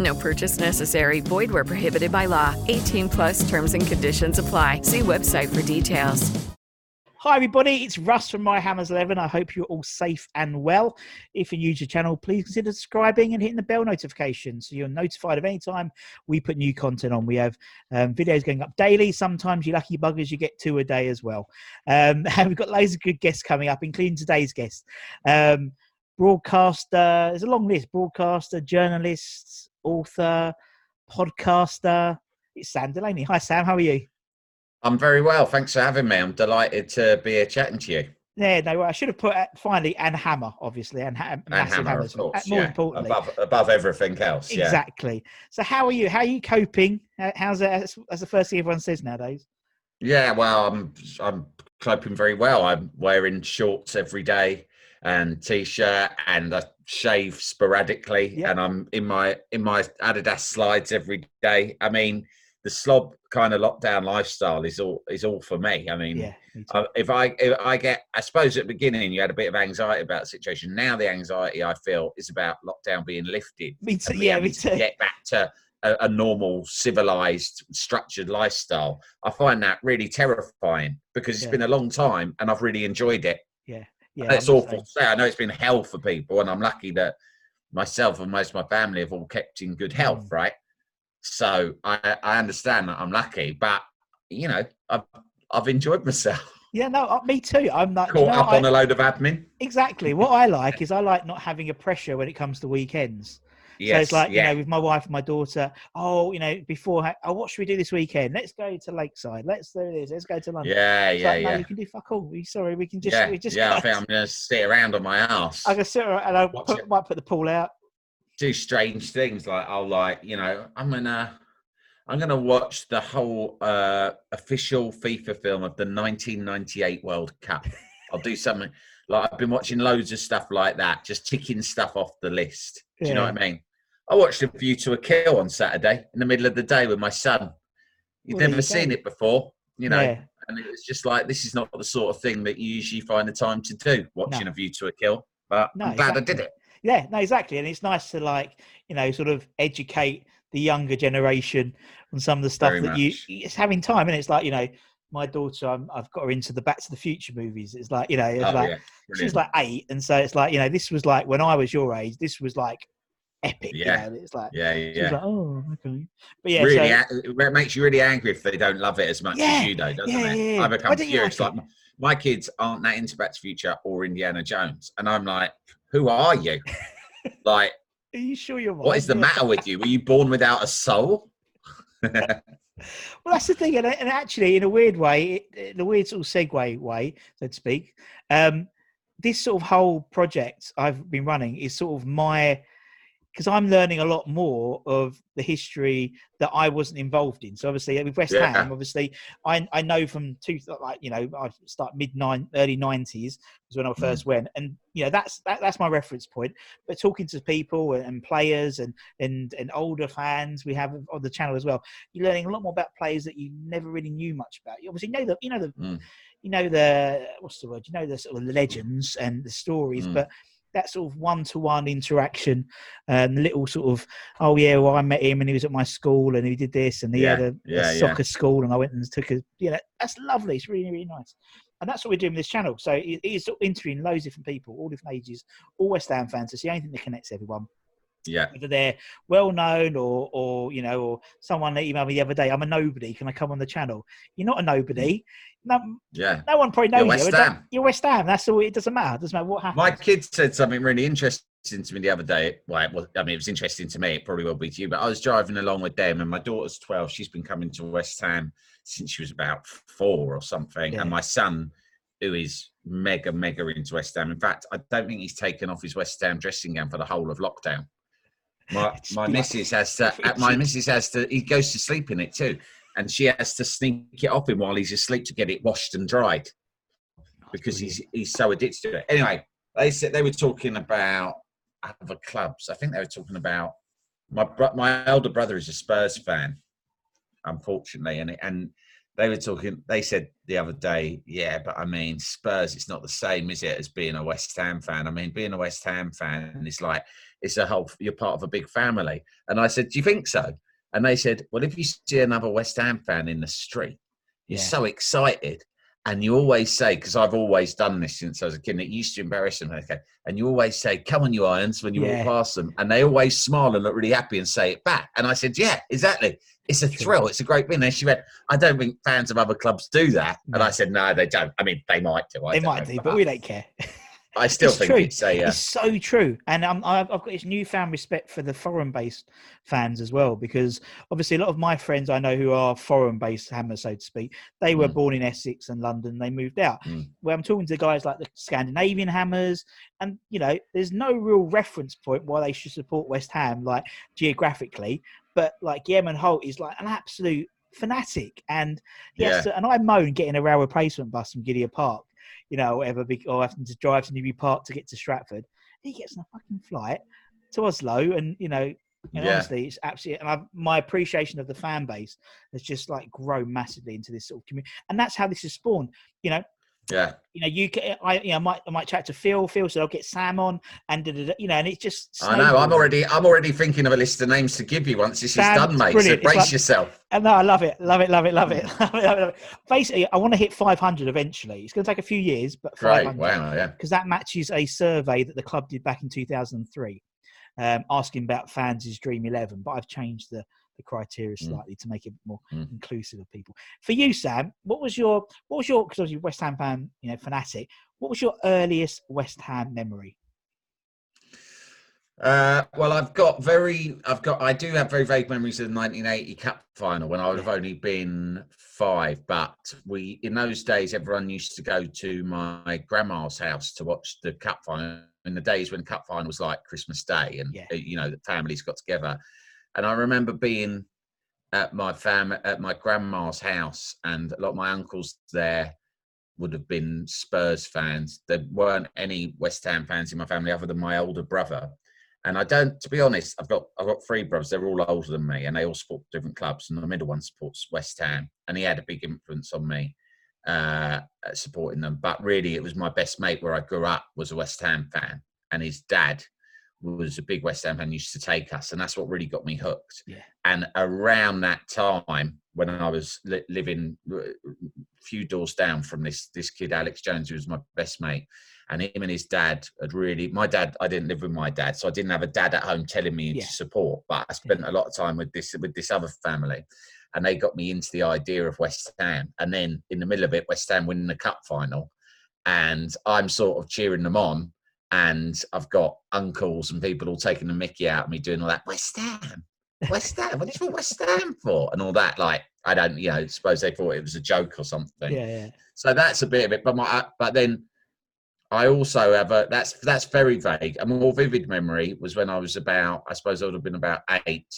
No purchase necessary. Void where prohibited by law. 18 plus terms and conditions apply. See website for details. Hi, everybody. It's Russ from My Hammers 11. I hope you're all safe and well. If you're new to the channel, please consider subscribing and hitting the bell notification so you're notified of any time we put new content on. We have um, videos going up daily. Sometimes you lucky buggers, you get two a day as well. Um, and we've got loads of good guests coming up, including today's guest. Um, broadcaster, there's a long list broadcaster, journalist, author, podcaster. It's Sam Delaney. Hi, Sam. How are you? I'm very well. Thanks for having me. I'm delighted to be here chatting to you. Yeah, no, I should have put uh, finally and hammer, obviously, and, ha- And hammer, hammers. of course. More yeah. importantly, above above everything else. Yeah. exactly. So, how are you? How are you coping? How's it? That's, that's the first thing everyone says nowadays. Yeah. Well, I'm I'm coping very well. I'm wearing shorts every day and t-shirt, and I shave sporadically, Yeah. and I'm in my in my Adidas slides every day. I mean, the slob kind of lockdown lifestyle is all is all for me. I mean, Yeah. me. Uh, if I if I get, I suppose at the beginning you had a bit of anxiety about the situation. Now the anxiety I feel is about lockdown being lifted. Me too. me Yeah, me to too. Get back to a, a normal, civilized, structured lifestyle. I find that really terrifying because it's Yeah. been a long time and I've really enjoyed it. Yeah. And it's awful to say. I know it's been hell for people, and I'm lucky that myself and most of my family have all kept in good health, Mm. right? So I, I understand that I'm lucky, but you know, I've I've enjoyed myself. Yeah, no, uh, me too. I'm like, you Caught know, up on a load of admin. exactly. What I like is I like not having a pressure when it comes to weekends. Yes, so it's like yeah. you know, with my wife and my daughter. Oh, you know, before oh, what should we do this weekend? Let's go to Lakeside. Let's do this. Let's go to London. yeah, It's yeah, like, no, you can do fuck all. We sorry, we can just yeah, we just yeah. I think I'm gonna sit around on my ass. I can sit around and I put, might put the pool out. do strange things like I'll like, you know, I'm gonna I'm gonna watch the whole uh official FIFA film of the 1998 World Cup. I'll do something like I've been watching loads of stuff like that, just ticking stuff off the list. Do you know what I mean? I watched A View to a Kill on Saturday in the middle of the day with my son. He'd Well, never you seen it before, you know. Yeah. And it was just like this is not the sort of thing that you usually find the time to do, watching A View to a Kill. But No, I'm glad I did it. Yeah, no, exactly. And it's nice to like, you know, sort of educate the younger generation on some of the stuff Very that you much. it's having time. And it's like, you know, my daughter, I'm, I've got her into the Back to the Future movies. It's like, you know, it's Oh, like yeah. like eight, and so it's like, you know, this was like when I was your age. This was like epic. Yeah. It's like yeah, yeah. like, oh, okay. But yeah, really, so, it makes you really angry if they don't love it as much Yeah, as you do, doesn't yeah, it? I become furious. like Like my kids aren't that into Back to Future or Indiana Jones, and I'm like, who are you? like, are you sure you're what is the matter with you? Were you born without a soul? Well, that's the thing, and, and actually, in a weird way, it- in a weird sort of segue way, so to speak, um, this sort of whole project I've been running is sort of my because I'm learning a lot more of the history that I wasn't involved in. So obviously with West Yeah. Ham, obviously I I know from two like you know I start mid nine early nineties was when I Mm. first went, and you know that's that, that's my reference point. But talking to people and, and players and and and older fans we have on the channel as well, you're learning a lot more about players that you never really knew much about. You obviously know the you know the Mm. you know the what's the word you know the sort of legends and the stories, Mm. but that sort of one-to-one interaction and little sort of oh yeah well i met him and he was at my school and he did this and he had Yeah, a, a yeah, yeah. soccer school and i went and took a you know that's lovely it's really really nice. And that's what we're doing with this channel. So it it is sort of interviewing loads of different people all different ages all west ham fans. It's the only thing that connects everyone Yeah. whether they're well known or or you know or someone that emailed me the other day i'm a nobody can i come on the channel you're not a nobody mm. no, Yeah. no one probably knows You're you West don't- Ham. you're west ham that's all it doesn't matter it doesn't matter what happens My kid said something really interesting to me the other day. Well, it was, I mean, it was interesting to me. It probably will be to you. But I was driving along with them, and my daughter's 12. She's been coming to West Ham since she was about four or something. Yeah. And my son, who is mega, mega into West Ham. In fact, I don't think he's taken off his West Ham dressing gown for the whole of lockdown. My, my missus has to, uh, my missus has to, he goes to sleep in it too. And she has to sneak it off him while he's asleep to get it washed and dried because he's he's so addicted to it. Anyway, they said they were talking about other clubs. I think they were talking about my bro- my elder brother is a Spurs fan, unfortunately, and and they were talking. They said the other day, yeah, but I mean Spurs. It's not the same, is it, as being a West Ham fan? I mean, being a West Ham fan is like it's a whole. You're part of a big family. And I said, do you think so? And they said, well, if you see another West Ham fan in the street, you're Yeah. so excited. And you always say, because I've always done this since I was a kid, and it used to embarrass them. Okay. And you always say, come on, you irons, when you Yeah. walk past them. And they always smile and look really happy and say it back. And I said, yeah, exactly. It's a thrill. It's a great thing. And she went, I don't think fans of other clubs do that. And I said, no, they don't. I mean, they might do. I they might know, do but we don't care I still It's think true. it's a. Uh, It's so true, and um, I've, I've got this newfound respect for the foreign-based fans as well, because obviously a lot of my friends I know who are foreign-based hammers, so to speak, they were Mm. born in Essex and London. They moved out. Mm. Where I'm talking to guys like the Scandinavian hammers, and you know, there's no real reference point why they should support West Ham, like geographically, but like Yemen Holt is like an absolute fanatic, and yes, Yeah. and I moan getting a rail replacement bus from Gidea Park you know, whatever, be- or having to drive to Newbury Park to get to Stratford. He gets on a fucking flight to Oslo, and you know, and Yeah. honestly, it's absolutely. And I've, my appreciation of the fan base has just like grown massively into this sort of community, and that's how this is spawned. You know, yeah. you know, you can, I, you know, I might, I might chat to Phil. Phil said I'll get Sam on, and da, da, da, you know, and it's just. I know. I'm already. I'm already thinking of a list of names to give you once this is done, mate. brilliant. So brace like- yourself. And no, I love it, love it, love it, love it, love it, love it, love it. Basically, I want to hit 500 eventually. It's going to take a few years, but Great. 500. Wow. Yeah. because that matches a survey that the club did back in 2003, um, asking about fans' dream 11. But I've changed the, the criteria Mm. slightly to make it more Mm. inclusive of people. For you, Sam, what was your what was your because you're West Ham fan, you know, fanatic. What was your earliest West Ham memory? Uh, well, I've got very, I've got, I do have very vague memories of the 1980 Cup final when I would have only been five. But we, in those days, everyone used to go to my grandma's house to watch the Cup final. In the days when Cup final was like Christmas Day, and Yeah. you know, the families got together. And I remember being at my fam at my grandma's house, and a lot of my uncles there would have been Spurs fans. There weren't any West Ham fans in my family other than my older brother. And I don't, to be honest, I've got I've got three brothers. They're all older than me, and they all support different clubs. And the middle one supports West Ham, and he had a big influence on me uh, supporting them. But really, it was my best mate where I grew up was a West Ham fan, and his dad was a big West Ham fan. Used to take us, and that's what really got me hooked. Yeah. And around that time, when I was li- living a few doors down from this this kid Alex Jones, who was my best mate, and him and his dad had really. My dad, I didn't live with my dad, so I didn't have a dad at home telling me Yeah. to support. But I spent a lot of time with this with this other family, and they got me into the idea of West Ham. And then in the middle of it, West Ham winning the cup final, and I'm sort of cheering them on. And I've got uncles and people all taking the mickey out of me doing all that. West Ham, West Ham. What do you West Ham for? And all that. Like I don't, you know, suppose they thought it was a joke or something. Yeah, yeah. So that's a bit of it. But my, uh, but then I also have a that's that's very vague. A more vivid memory was when I was about, I suppose I would have been about eight,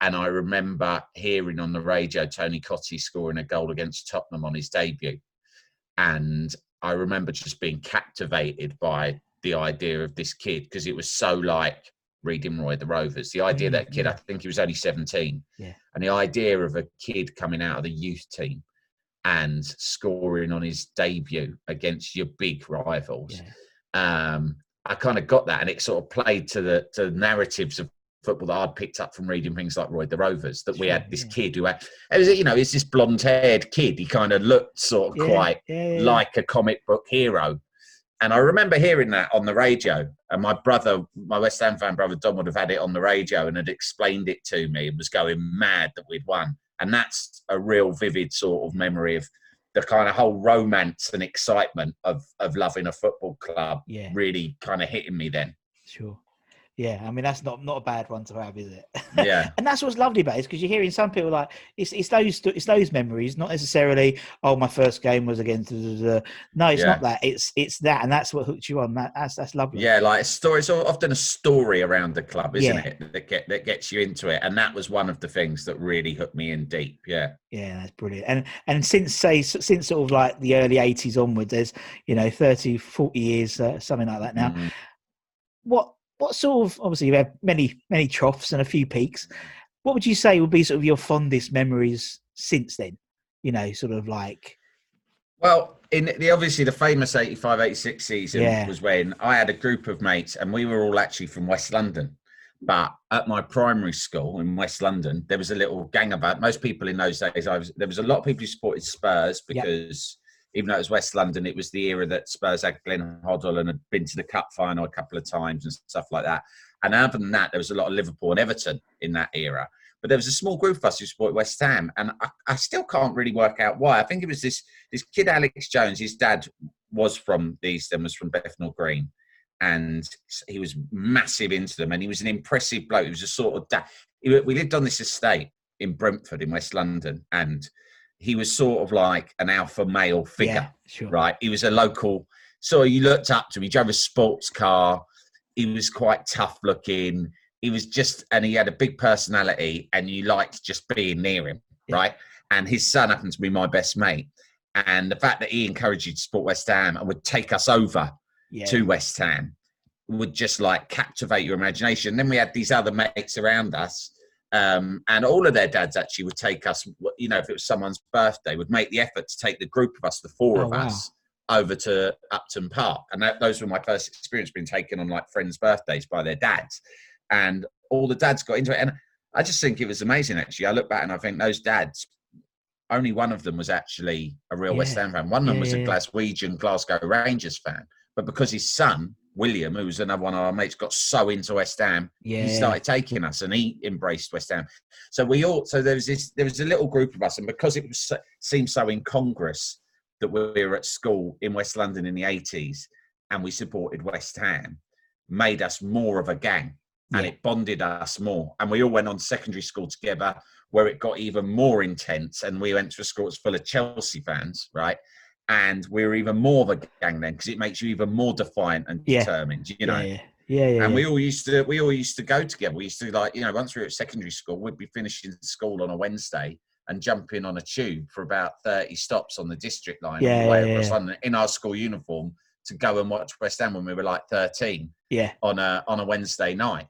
and I remember hearing on the radio Tony Cottee scoring a goal against Tottenham on his debut, and I remember just being captivated by the idea of this kid because it was so like reading Roy the Rovers. The idea that kid, I think he was only 17. Yeah. And the idea of a kid coming out of the youth team and scoring on his debut against your big rivals. Yeah. Um, I kind of got that and it sort of played to the to the narratives of football that I'd picked up from reading things like Roy the Rovers, that we had this yeah. kid who had it was, you know, it's this blonde haired kid. He kind of looked sort of Yeah, quite like a comic book hero. And I remember hearing that on the radio. And my brother, my West Ham fan brother Don, would have had it on the radio and had explained it to me and was going mad that we'd won. And that's a real vivid sort of memory of the kind of whole romance and excitement of of loving a football club Yeah. really kind of hitting me then. Sure. Yeah, I mean that's not not a bad one to have, is it? Yeah. and that's what's lovely about it, because you're hearing some people like it's it's those it's those memories, not necessarily oh my first game was against. da, da, da." No, it's Yeah. not that. It's it's that, and that's what hooks you on. That, that's that's lovely. Yeah, like a story. It's often a story around the club, isn't Yeah. it? That get that gets you into it, and that was one of the things that really hooked me in deep. Yeah, Yeah, that's brilliant. And and since say since sort of like the early 80s onwards, there's you know 30, 40 years, uh, something like that now. Mhm. What what sort of obviously you've had many many troughs and a few peaks. What would you say would be sort of your fondest memories since then? You know, sort of like Well, in the obviously the famous 85 86 season Yeah. was when I had a group of mates and we were all actually from West London. But at my primary school in West London, there was a little gang about most people in those days. I was there was a lot of people who supported Spurs because even though it was West London, it was the era that Spurs had Glenn Hoddle and had been to the cup final a couple of times and stuff like that. And other than that, there was a lot of Liverpool and Everton in that era. But there was a small group of us who supported West Ham, and I, I still can't really work out why. I think it was this this kid Alex Jones. His dad was from the East and was from Bethnal Green, and he was massive into them. And he was an impressive bloke. He was a sort of dad. We lived on this estate in Brentford in West London, and he was sort of like an alpha male figure yeah, sure. right? He was a local, so you looked up to him. He drove a sports car. He was quite tough looking. He was just, and he had a big personality, and you liked just being near him, Yeah. right? And his son happened to be my best mate. And the fact that he encouraged you to support West Ham and would take us over Yeah. to West Ham would just like captivate your imagination. Then we had these other mates around us, um, and all of their dads actually would take us. You know, if it was someone's birthday, would make the effort to take the group of us, the four Oh, of wow. us, over to Upton Park, and that, those were my first experience being taken on like friends' birthdays by their dads, and all the dads got into it, and I just think it was amazing. Actually, I look back and I think those dads. Only one of them was actually a real West Ham fan. One of them Yeah, was yeah, a yeah. Glaswegian Glasgow Rangers fan but because his son William, who was another one of our mates, got so into West Ham, yeah. he started taking us, and he embraced West Ham. So we all, so there was this, there was a little group of us, and because it was so, seemed so incongruous that we were at school in West London in the eighties, and we supported West Ham, made us more of a gang, and Yeah. it bonded us more. And we all went on secondary school together, where it got even more intense, and we went to a school that's full of Chelsea fans, right? And we were even more of a gang then because it makes you even more defiant and Yeah. determined you know yeah, yeah, yeah, yeah. and yeah. we all used to we all used to go together we used to like you know once we were at secondary school we'd be finishing school on a wednesday and jumping on a tube for about 30 stops on the district line Yeah, all the way yeah, across yeah. London in our school uniform to go and watch West Ham when we were like 13 yeah. on a on a Wednesday night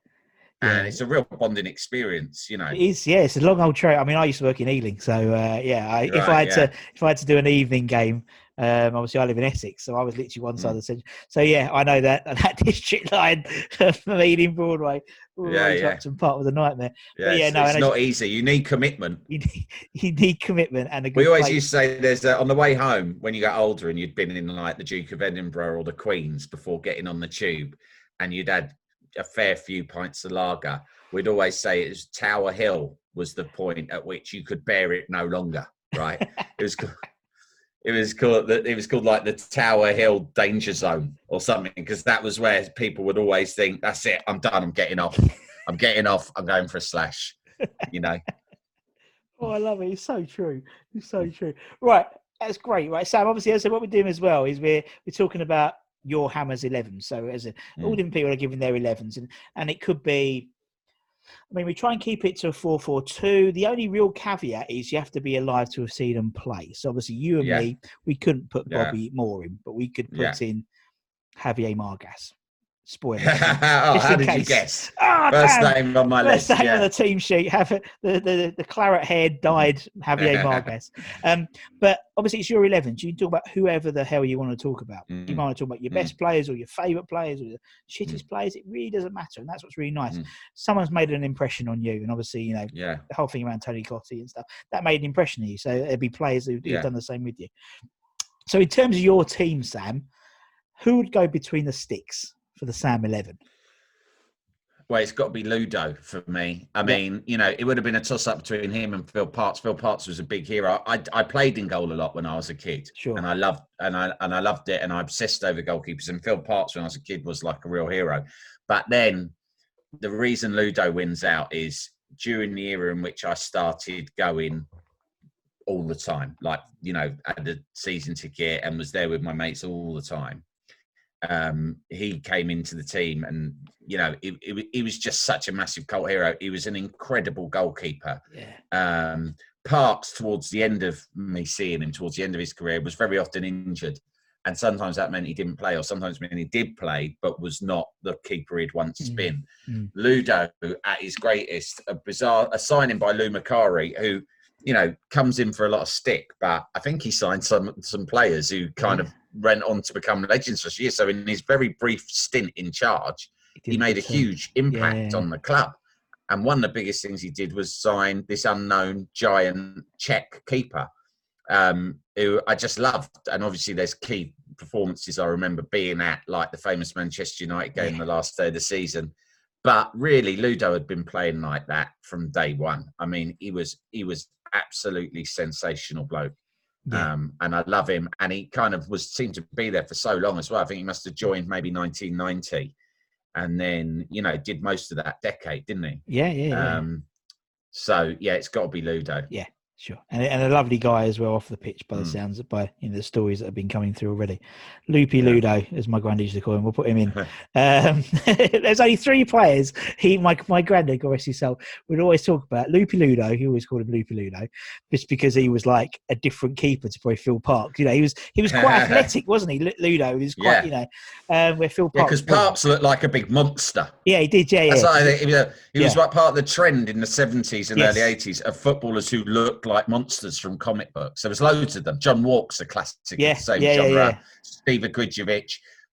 Yeah. and it's a real bonding experience you know It is, yeah. It's a long old train. I mean, I used to work in Ealing, so uh, yeah. I, if I Right, had to, if I had to do an evening game, um, obviously I live in Essex, so I was literally one side Mm. of the centre. So yeah, I know that that district line from Ealing Broadway, all the Yeah, yeah. Upton Park was a nightmare. yeah, yeah, it's, no, it's not easy you need commitment You need, you need commitment and a. We always place. used to say there's a, on the way home when you got older and you'd been in like the Duke of Edinburgh or the Queen's before getting on the tube, and you'd had a fair few pints of lager. We'd always say it was Tower Hill was the point at which you could bear it no longer. Right? it was. It was called. It was called like the Tower Hill Danger Zone or something because that was where people would always think, "That's it. I'm done. I'm getting off. I'm getting off. I'm going for a slash." You know. Oh, I love it. It's so true. It's so true. Right, that's great. Right, Sam. Obviously, said, what we're doing as well is we're we're talking about your Hammers 11. So as a, Mm. all different people are giving their 11s, and and it could be. I mean, we try and keep it to a 4 4 2. The only real caveat is you have to be alive to have seen them play. So, obviously, you and Yeah. me, we couldn't put Yeah. Bobby Moore in, but we could put Yeah. in Javier Margas. Spoiler. oh, how did you guess? Ah, First damn! name on my First list. name on the team sheet. Have it- the the, the claret haired died Javier Margas. Um, but obviously it's your 11. So you can talk about whoever the hell you want to talk about. You Mm. might want to talk about your Mm. best players or your favourite players or your shittest players. It really doesn't matter, and that's what's really nice. Mm. Someone's made an impression on you, and obviously you know yeah. the whole thing around Tony Cottee and stuff that made an impression on you. So there'd be players who, who've Yeah. done the same with you. So in terms of your team, Sam, who would go between the sticks for the Sam 11? Well, it's got to be Ludo for me. I mean, you know, it would have been a toss up between him and Phil Parkes. Phil Parkes was a big hero. I, I played in goal a lot when I was a kid, Sure. and I loved and I and I loved it, and I obsessed over goalkeepers. And Phil Parkes when I was a kid was like a real hero. But then the reason Ludo wins out is during the era in which I started going all the time, like you know, had a season ticket and was there with my mates all the time um, he came into the team and you know it, it, he was just such a massive cult hero he was an incredible goalkeeper Yeah. um, Parkes towards the end of me seeing him towards the end of his career was very often injured and sometimes that meant he didn't play or sometimes meant he did play but was not the keeper he'd once Mm. been Mm. ludo at his greatest a bizarre a signing by lou Macari, who you know comes in for a lot of stick but i think he signed some some players who kind of went on to become legends for years. So in his very brief stint in charge, he did made a huge impact Yeah, yeah, on the club. And one of the biggest things he did was sign this unknown giant Czech keeper, um, who I just loved. And obviously, there's key performances I remember being at, like the famous Manchester United game the last day of the season. But really, Ludo had been playing like that from day one. I mean, he was he was absolutely sensational bloke. Yeah. Um, and I love him. And he kind of was seemed to be there for so long as well. I think he must have joined maybe 1990, and then you know did most of that decade, didn't he? yeah, yeah, yeah. Um, so yeah, it's got to be Ludo. Sure, and, and a lovely guy as well off the pitch, by the Mm. sounds of by you know the stories that have been coming through already. Loopy Yeah. Ludo, as my granddad used to call him. We'll put him in. um, there's only three players. He, my my granddad, God rest his soul, would always talk about Loopy Ludo. He always called him Loopy Ludo, just because he was like a different keeper to probably Phil Park. You know, he was he was quite athletic, wasn't he? Lu- Ludo, he was quite Yeah. you know, um, where Phil Park. because Parkes looked like a big monster. Yeah, he did. Yeah, yeah. That's I think. He was, he was Yeah. like part of the trend in the 70s and Yes. early 80s of footballers who looked like monsters from comic books. There was loads of them. John Walk's a classic Yeah, same yeah, yeah, genre. yeah. Steve Ogrizovic.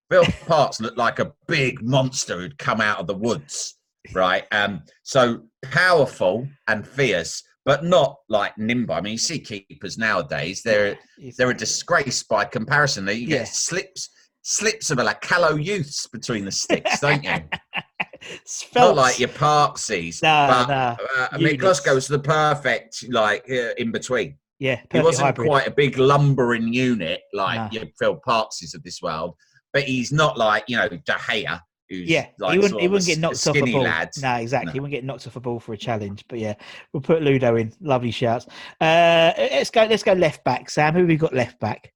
Bill Parkes looked like a big monster who'd come out of the woods, right? Um, so powerful and fierce, but not like nimble. I mean, you see keepers nowadays; they're they're a disgrace by comparison. You Yeah. get slips slips of like callow youths between the sticks, don't you? Phelps. Not like your Parksies, No, but no. uh, Mick Units. Glasgow was the perfect like uh, in between. yeah, He wasn't hybrid. quite a big lumbering unit like No. your Phil Parksies of this world, but he's not like you know De Gea, who's Yeah, like he wouldn't. He wouldn't get knocked off a skinny ball. lad. No, exactly. No. He wouldn't get knocked off a ball for a challenge. But yeah, we'll put Ludo in. Lovely shouts. Uh, let's go. Let's go left back. Sam, who have we got left back?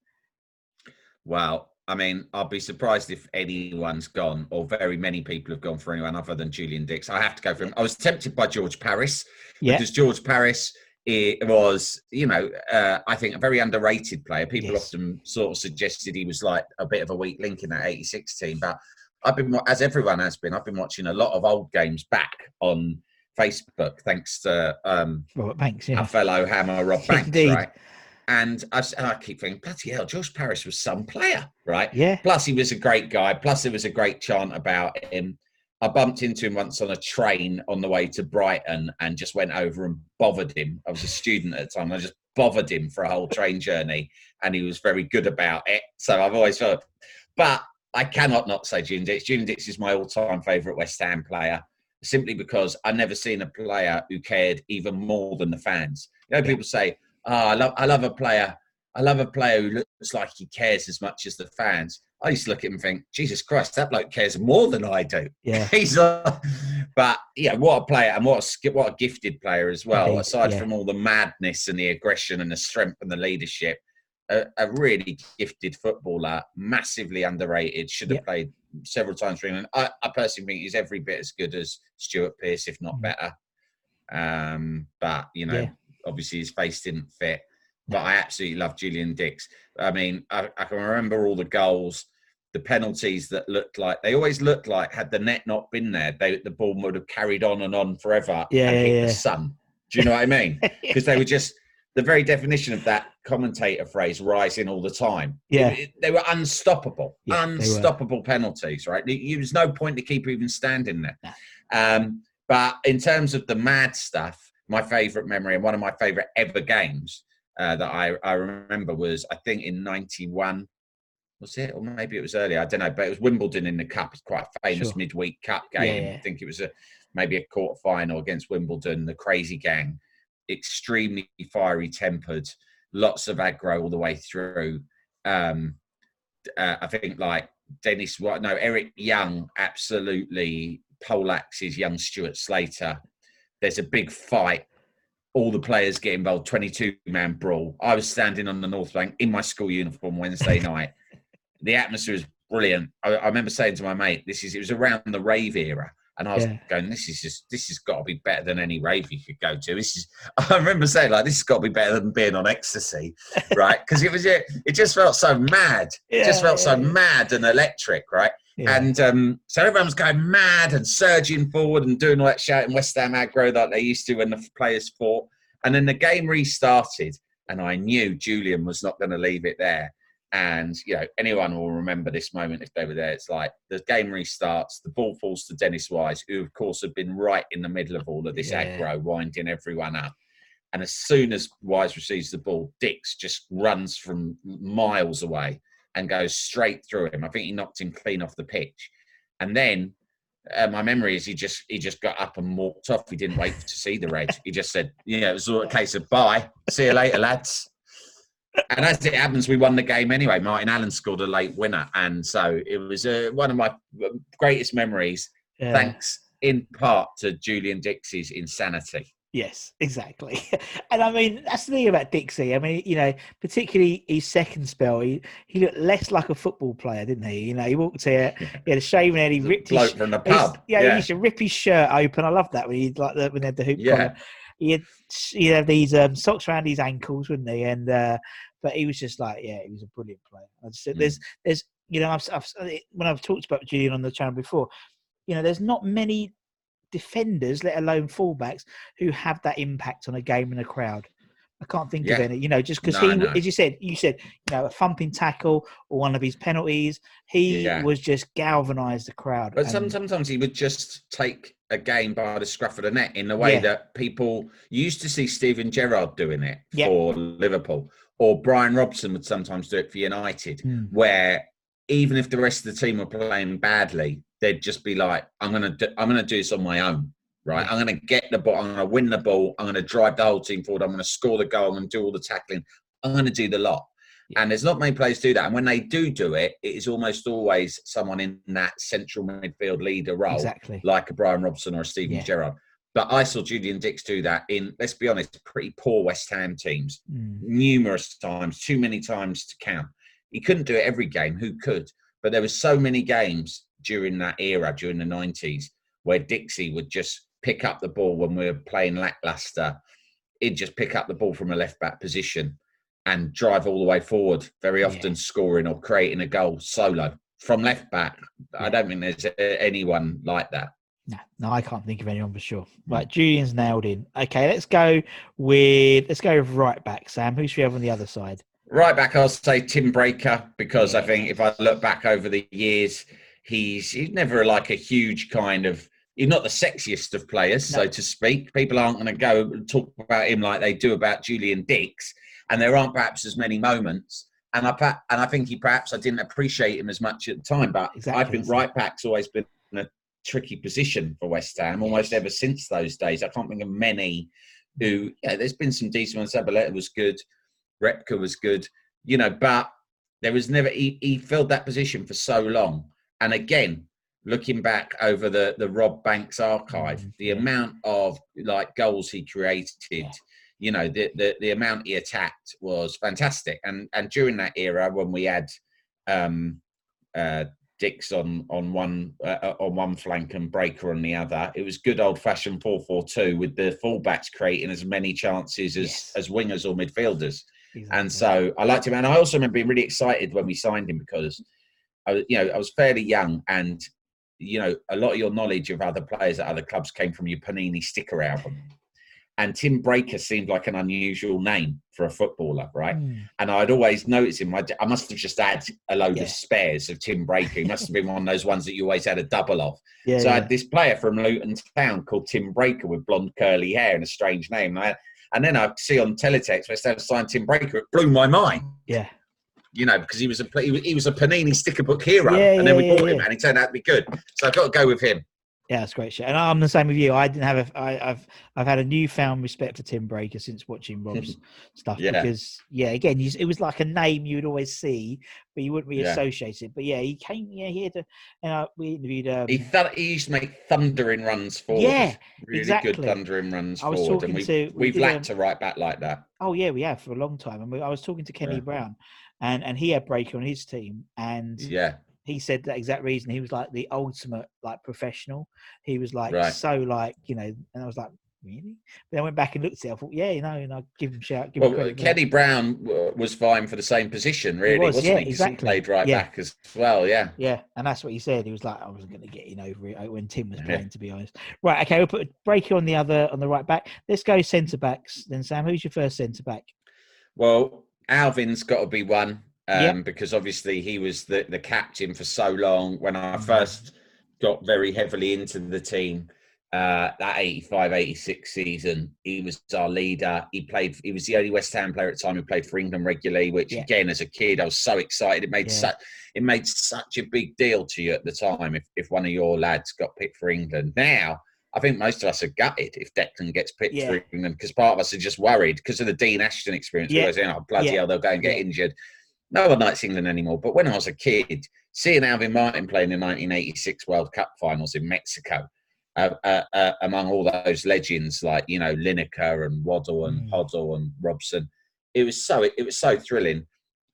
Well, I mean, I'd be surprised if anyone's gone, or very many people have gone for anyone other than Julian Dicks. I have to go for him. I was tempted by George Paris Yeah, because George Paris it was, you know, uh, I think a very underrated player. People Yes. often sort of suggested he was like a bit of a weak link in that '86 team, but I've been, as everyone has been, I've been watching a lot of old games back on Facebook, thanks to um, Robert Banks. our fellow Hammer Rob Banks, Indeed. right? And I, and I keep thinking, bloody hell, George Paris was some player, right? yeah. Plus, he was a great guy. Plus, there was a great chant about him. I bumped into him once on a train on the way to Brighton and just went over and bothered him. I was a student at the time. I just bothered him for a whole train journey, and he was very good about it. So I've always felt, but I cannot not say June Dicks. June Dicks is my all-time favourite West Ham player, simply because I've never seen a player who cared even more than the fans. You know, people say, "Oh, I love, I love a player." I love a player who looks like he cares as much as the fans. I used to look at him and think, Jesus Christ, that bloke cares more than I do. Yeah. He's, a, but yeah, what a player and what a what a gifted player as well. Indeed, aside yeah. from all the madness and the aggression and the strength and the leadership, a, a really gifted footballer, massively underrated. Should have played several times for England. I, I personally think he's every bit as good as Stuart Pearce, if not Mhm. better. Um, but you know, Yeah. Obviously his face didn't fit. But I absolutely love Julian Dicks. I mean, I, I can remember all the goals, the penalties that looked like they always looked like had the net not been there, they, the ball would have carried on and on forever Yeah, and yeah, hit yeah. the sun. Do you know what I mean? Because they were just the very definition of that commentator phrase, rising all the time. Yeah. It- it- they were unstoppable, Yeah, they were. unstoppable penalties, right? There- was no point to keep even standing there. No. Um, but in terms of the mad stuff, my favourite memory and one of my favourite ever games uh, that I, I remember was, I think, in 91. Was it? Or maybe it was earlier. I don't know. But it was Wimbledon in the Cup. It's quite a famous Sure. midweek Cup game. yeah. I think it was a maybe a quarter final against Wimbledon, the crazy gang. Extremely fiery tempered, lots of aggro all the way through. Um, uh, I think like Dennis, what? No, Eric Young absolutely poleaxes young Stuart Slater. There's a big fight. All the players get involved. 22 man brawl. I was standing on the North Bank in my school uniform Wednesday night. The atmosphere is brilliant. I, I remember saying to my mate, "This is." It was around the rave era, and I was Yeah. going, "This is just. This has got to be better than any rave you could go to." This is. I remember saying, "Like this has got to be better than being on ecstasy." right? Because it was it, it just felt so mad. it just Yeah, felt so yeah, yeah. mad and electric, right? Yeah. And um, so everyone was going mad and surging forward and doing all that shouting West Ham aggro like they used to when the players fought. And then the game restarted, and I knew Julian was not going to leave it there. And you know, anyone will remember this moment if they were there. It's like the game restarts, the ball falls to Dennis Wise, who of course had been right in the middle of all of this Yeah. aggro, winding everyone up. And as soon as Wise receives the ball, Dicks just runs from miles away and goes straight through him. I think he knocked him clean off the pitch. And then uh, my memory is he just he just got up and walked off. He didn't wait to see the red. He just said, you know, it was all a case of bye, see you later, lads. And as it happens, we won the game anyway. Martin Allen scored a late winner, and so it was uh, one of my greatest memories. Yeah. Thanks in part to Julian Dicks's insanity. Yes, exactly. And I mean, that's the thing about Dixie. I mean, you know, particularly his second spell, he, he looked less like a football player, didn't he? You know, he walked here, he had a shaven head, he ripped his, from the pub. yeah, he used to rip his shirt open. I love that when he like the, when he had the hoop Yeah. collar. He had he had these um, socks around his ankles, wouldn't he? And uh, but he was just like, yeah, he was a brilliant player. I just, Mm. There's there's you know, I've, I've when I've talked about Julian on the channel before, you know, there's not many defenders, let alone fullbacks, who have that impact on a game and a crowd. I can't think of any, you know, just because No, he, no. as you said, you said, you know, a thumping tackle or one of his penalties, he Yeah. was just galvanised the crowd. But some, and- sometimes he would just take a game by the scruff of the neck in the way Yeah. that people used to see Steven Gerrard doing it Yeah. for Liverpool, or Brian Robson would sometimes do it for United, Hmm. where even if the rest of the team were playing badly, they'd just be like, "I'm gonna, do, I'm gonna do this on my own." Right, I'm going to get the ball. I'm to win the ball. I'm going to drive the whole team forward. I'm going to score the goal. I'm to do all the tackling. I'm going to do the lot. Yeah. And there's not many players do that. And when they do do it, it is almost always someone in that central midfield leader role, exactly. like a Brian Robson or a Steven Yeah. Gerrard. But I saw Julian Dicks do that in, let's be honest, pretty poor West Ham teams Mm. numerous times, too many times to count. He couldn't do it every game. Who could? But there were so many games during that era, during the nineties, where Dixie would just pick up the ball when we were playing lackluster. He'd just pick up the ball from a left back position and drive all the way forward. Very Yeah. often scoring or creating a goal solo from left back. I don't think there's uh, anyone like that. No, no, I can't think of anyone for sure. Right, Julian's nailed in. Okay, let's go with let's go with right back. Sam, who should we have on the other side? Right back, I'll say Tim Breacker because I think if I look back over the years, he's he's never like a huge kind of. He's not the sexiest of players, so to speak. People aren't going to go and talk about him like they do about Julian Dicks, and there aren't perhaps as many moments. And I and I think he perhaps I didn't appreciate him as much at the time, but I think right back's always been a tricky position for West Ham almost ever since those days. I can't think of many who. Yeah, there's been some decent ones. Zabaleta was good. Repka was good, you know, but there was never he, he filled that position for so long. And again, looking back over the the Rob Banks archive, Mhm, the amount of like goals he created, you know the, the the amount he attacked was fantastic and and during that era when we had um uh Dicks on on one uh, uh on one flank and Breacker on the other. It was good old fashioned four four two with the fullbacks creating as many chances as Yes. as wingers or midfielders. Exactly. And so I liked him, and I also remember being really excited when we signed him because I was you know I was fairly young and. You know, a lot of your knowledge of other players at other clubs came from your Panini sticker album. And Tim Breacker seemed like an unusual name for a footballer, right? Hmm. and I'd always noticed him. I must have just had a load Yeah. of spares of Tim Breacker. He must have been one of those ones that you always had a double of. yeah, so I had this player from Luton Town called Tim Breacker with blonde curly hair and a strange name. And, I, and then I see on teletext West Ham signed Tim Breacker. It blew my mind, yeah. you know, because he was a he was, a Panini sticker book hero, Yeah, and then yeah, we yeah, bought him, yeah. and he turned out to be good. So I've got to go with him. Yeah, that's great shit. And I'm the same with you. I didn't have a. I, I've I've had a newfound respect for Tim Breacker since watching Rob's stuff Yeah. because yeah, again, you, it was like a name you would always see, but you wouldn't really Yeah. associate it. But yeah, he came. Yeah, he had a. And uh, we interviewed. Um, He th- he used to make thundering runs forward. Yeah, really exactly. good thundering runs I was forward, talking and we, to- we we've lacked um, a right back like that. oh yeah, we have for a long time. And we, I was talking to Kenny Yeah. Brown, and and he had Breacker on his team, and Yeah, he said that exact reason. He was like the ultimate like professional. He was like Right. so like you know, and I was like, really? But I went back and looked at it. I thought, yeah, you know, and I give him shout. Give him Well, credit for that. Kenny Brown uh, was vying for the same position, really, was, was, yeah, not he? 'Cause exactly. He played right Yeah. back as well. Yeah. Yeah, and that's what he said. He was like, I wasn't going to get in over it when Tim was Yeah. playing, to be honest. Right, okay, we'll put a Breacker on the other on the right back. Let's go centre backs then. Sam, who's your first centre back? Well, Alvin's got to be one um, Yeah. because obviously he was the, the captain for so long. When I Mhm. first got very heavily into the team, uh, that 85 86 season, he was our leader. He played, he was the only West Ham player at the time who played for England regularly, which Yeah. again, as a kid, I was so excited. It made Yeah. such it made such a big deal to you at the time if, if one of your lads got picked for England. Now, I think most of us are gutted if Declan gets picked Yeah. for England because part of us are just worried because of the Dean Ashton experience. Yeah. We're saying, oh, bloody hell, they'll go and get injured. No one likes England anymore. But when I was a kid, seeing Alvin Martin playing the 1986 World Cup finals in Mexico, uh, uh, uh, among all those legends like you know Lineker and Waddle and Mm. Hoddle and Robson, it was so it was so thrilling.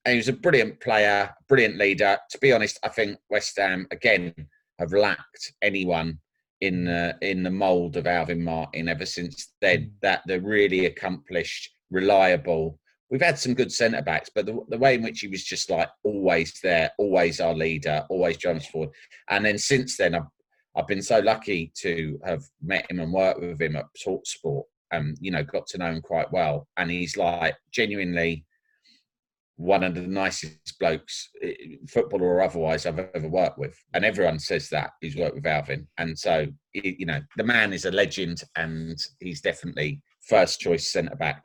And he was a brilliant player, brilliant leader. To be honest, I think West Ham again have lacked anyone in the in the mould of Alvin Martin ever since then. Mm. That they're really accomplished, reliable. We've had some good centre backs, but the, the way in which he was just like always there, always our leader, always us forward. And then since then, I've I've been so lucky to have met him and worked with him at Talksport. and, you know, got to know him quite well, and he's like genuinely one of the nicest blokes, eh, footballer or otherwise, I've ever worked with. And everyone says that who's worked with Alvin. And so, you know, the man is a legend, and he's definitely first choice centre back.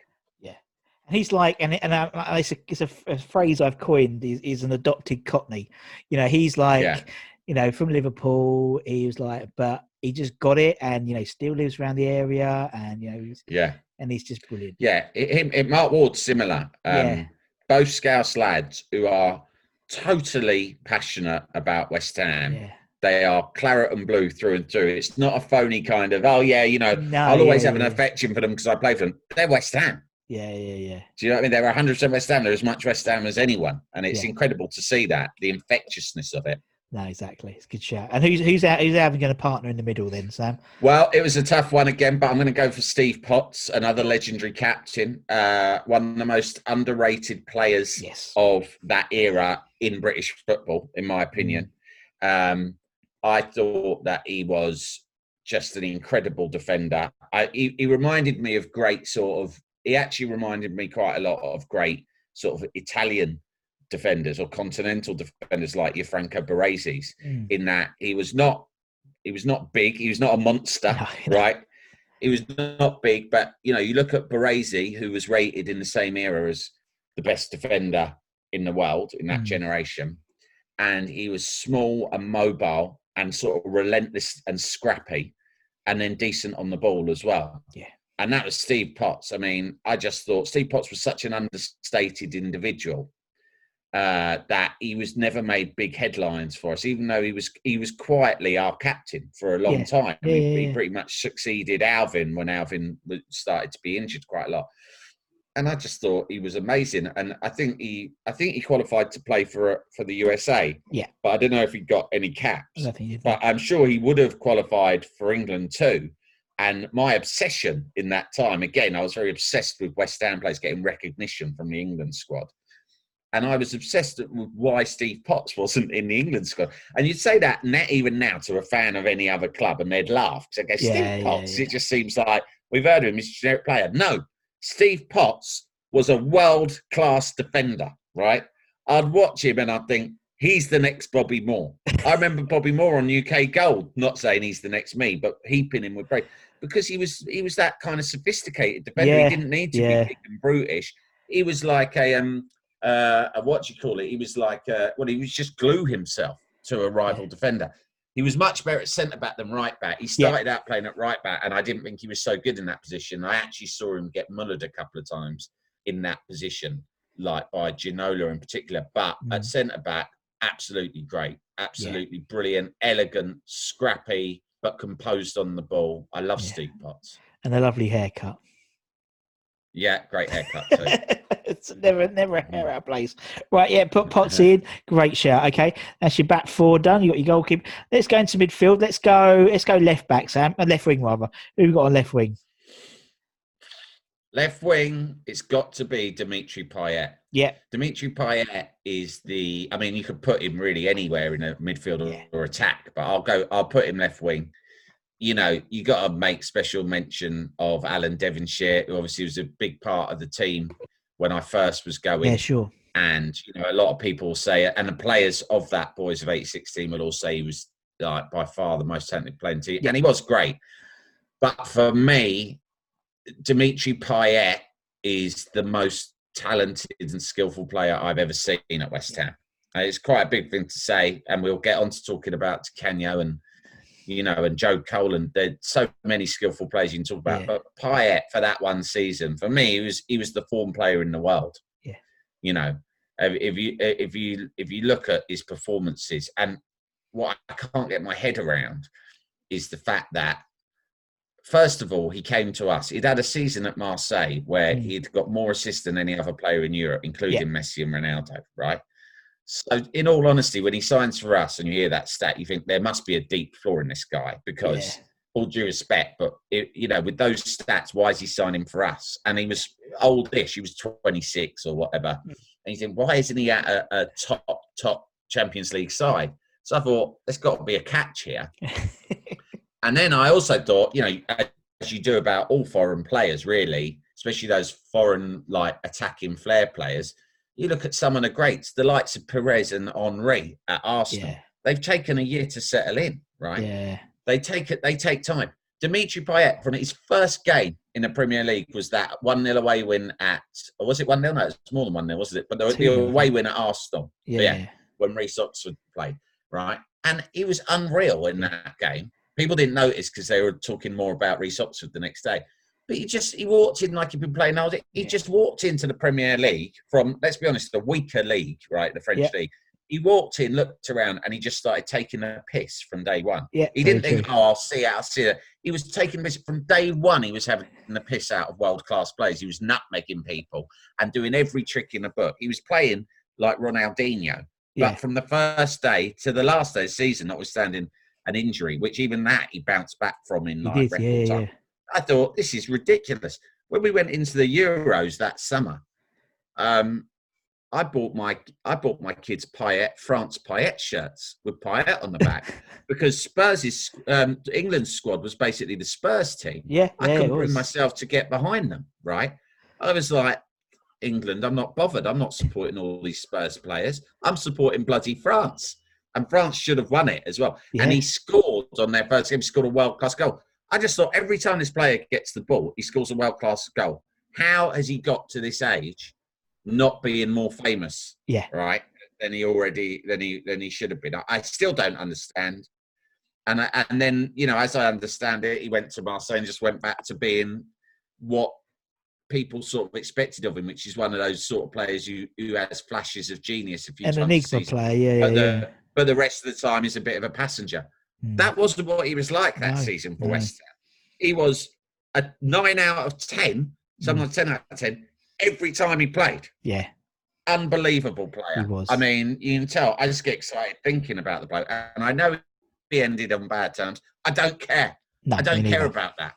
And he's like, and and uh, it's, a, it's a, a phrase I've coined. Is, is an adopted Cockney. You know, he's like, Yeah. you know, from Liverpool. He was like, but he just got it, and you know, still lives around the area, and you know, he's, Yeah, and he's just brilliant. yeah. It, him, Mark Ward, similar. Um, Yeah. Both Scouse lads who are totally passionate about West Ham. Yeah. They are claret and blue through and through. It's not a phony kind of, oh yeah, you know, No, I'll always yeah, have an yeah. affection for them because I play for them. They're West Ham. Yeah, yeah, yeah. Do you know what I mean? There are hundreds of West Ham. They're as much West Ham as anyone. And it's Yeah. incredible to see that, the infectiousness of it. No, exactly. It's a good shout. And who's who's out, who's having a partner in the middle then, Sam? Well, it was a tough one again, but I'm going to go for Steve Potts, another legendary captain, uh, one of the most underrated players Yes. of that era in British football, in my opinion. Um, I thought that he was just an incredible defender. I, he, he reminded me of great sort of. He actually reminded me quite a lot of great sort of Italian defenders or continental defenders like your Franco Baresi's. Mm. In that he was not, he was not big. He was not a monster, right? He was not big, but you know, you look at Baresi, who was rated in the same era as the best defender in the world in that Mm. generation, and he was small and mobile and sort of relentless and scrappy, and then decent on the ball as well. Yeah. And that was Steve Potts. I mean, I just thought Steve Potts was such an understated individual. uh, that he was never made big headlines for us, even though he was he was quietly our captain for a long Yeah. time. Yeah, he, yeah, he yeah. pretty much succeeded Alvin when Alvin started to be injured quite a lot. And I just thought he was amazing, and I think he I think he qualified to play for for the USA. Yeah. but I don't know if he got any caps I but I'm sure he would have qualified for England too. And my obsession in that time, again, I was very obsessed with West Ham players getting recognition from the England squad. And I was obsessed with why Steve Potts wasn't in the England squad. And you'd say that na even now to a fan of any other club, and they'd laugh. Because I go, Yeah, Steve yeah, Potts, yeah. it just seems like we've heard of him, he's a generic player. No, Steve Potts was a world class defender, right? I'd watch him and I'd think, he's the next Bobby Moore. I remember Bobby Moore on UK Gold, not saying he's the next me, but heaping him with praise because he was he was that kind of sophisticated defender. Yeah, He didn't need to yeah. be big and brutish. He was like a um uh a, what do you call it? He was like uh well he was just glue himself to a rival Yeah. defender. He was much better at centre back than right back. He started out playing at right back, and I didn't think he was so good in that position. I actually saw him get mullered a couple of times in that position, like by Ginola in particular. But Mm. at centre back, absolutely great, absolutely brilliant, elegant, scrappy, but composed on the ball. I love Yeah. Steve Potts. and a lovely haircut. Yeah, great haircut too. it's never, never a hair out of place. Right, yeah, put Potts in. Great shout. Okay, that's your back four done. You got your goalkeeper. Let's go into midfield. Let's go. Let's go left back, Sam. Uh, left wing rather. Who got on left wing? Left wing, it's got to be Dimitri Payet. Yeah, Dimitri Payet is the. I mean, you could put him really anywhere in a midfield or, Yeah. or attack, but I'll go. I'll put him left wing. You know, you got to make special mention of Alan Devonshire, who obviously was a big part of the team when I first was going. yeah, sure. And you know, a lot of people say, and the players of that boys of '86 team will all say he was like by far the most talented player in the team, Yeah. and he was great. But for me, Dimitri Payet is the most talented and skillful player I've ever seen at West Ham. Uh, it's quite a big thing to say, and we'll get on to talking about Canio and you know and Joe Cole and there's so many skillful players you can talk about. Yeah. But Payet for that one season, for me, he was he was the form player in the world. Yeah. you know, if you if you if you look at his performances and what I can't get my head around is the fact that first of all he came to us. He'd had a season at Marseille where Mm. he'd got more assists than any other player in Europe, including Messi and Ronaldo. Right. So, in all honesty, when he signs for us and you hear that stat, you think there must be a deep flaw in this guy because Yeah. all due respect, but it, you know, with those stats, why is he signing for us? And he was oldish; he was twenty six or whatever. Hmm. And you think, why isn't he at a, a top top Champions League side? So I thought there's got to be a catch here. And then I also thought, you know, as you do about all foreign players, really, especially those foreign like attacking flair players. You look at some of the greats, the likes of Pires and Henry at Arsenal. yeah, They've taken a year to settle in, right? yeah, They take it. They take time. Dimitri Payet from his first game in the Premier League was that one 0 away win at, or was it one 0 No, it's more than one 0 wasn't it? But the, the 2-0. away win at Arsenal yeah, Yeah. when Reece Oxford played, right? And he was unreal in that game. People didn't notice because they were talking more about Reece Oxford the next day. But he just he walked in like he'd been playing. He Yeah. just walked into the Premier League from, let's be honest, the weaker league, right? The French Yeah. league. He walked in, looked around, and he just started taking a piss from day one. yeah. He didn't think, true. oh, I'll see it, I'll see it. He was taking this from day one. He was having the piss out of world class players. He was nutmegging people and doing every trick in the book. He was playing like Ronaldinho. Yeah. But from the first day to the last day of the season, notwithstanding an injury, which even that he bounced back from in like record yeah, time. yeah. I thought this is ridiculous. When we went into the Euros that summer, um, I bought my I bought my kids Payet France Payet shirts with Payet on the back because Spurs' um, England's squad was basically the Spurs team. Yeah, I yeah, couldn't bring myself to get behind them. Right? I was like, England, I'm not bothered. I'm not supporting all these Spurs players. I'm supporting bloody France, and France should have won it as well. And he scored on their first game. He scored a world class goal. I just thought every time this player gets the ball, he scores a world class goal. How has he got to this age, not being more famous? Yeah. right. Than he already than he than he should have been. I, still don't understand. And I, and then you know, as I understand it, he went to Marseille and just went back to being what people sort of expected of him, which is one of those sort of players who who has flashes of genius. A few An enigma player, yeah, yeah. the yeah. But the rest of the time is a bit of a passenger. Mm. That wasn't what he was like that No, season for no. West Ham. He was a nine out of ten, Mm. sometimes ten out of ten, every time he played. yeah, Unbelievable player. He was. I mean, you can tell. I just get excited thinking about the bloke, and I know he ended on bad terms. I don't care. no, I don't care about that.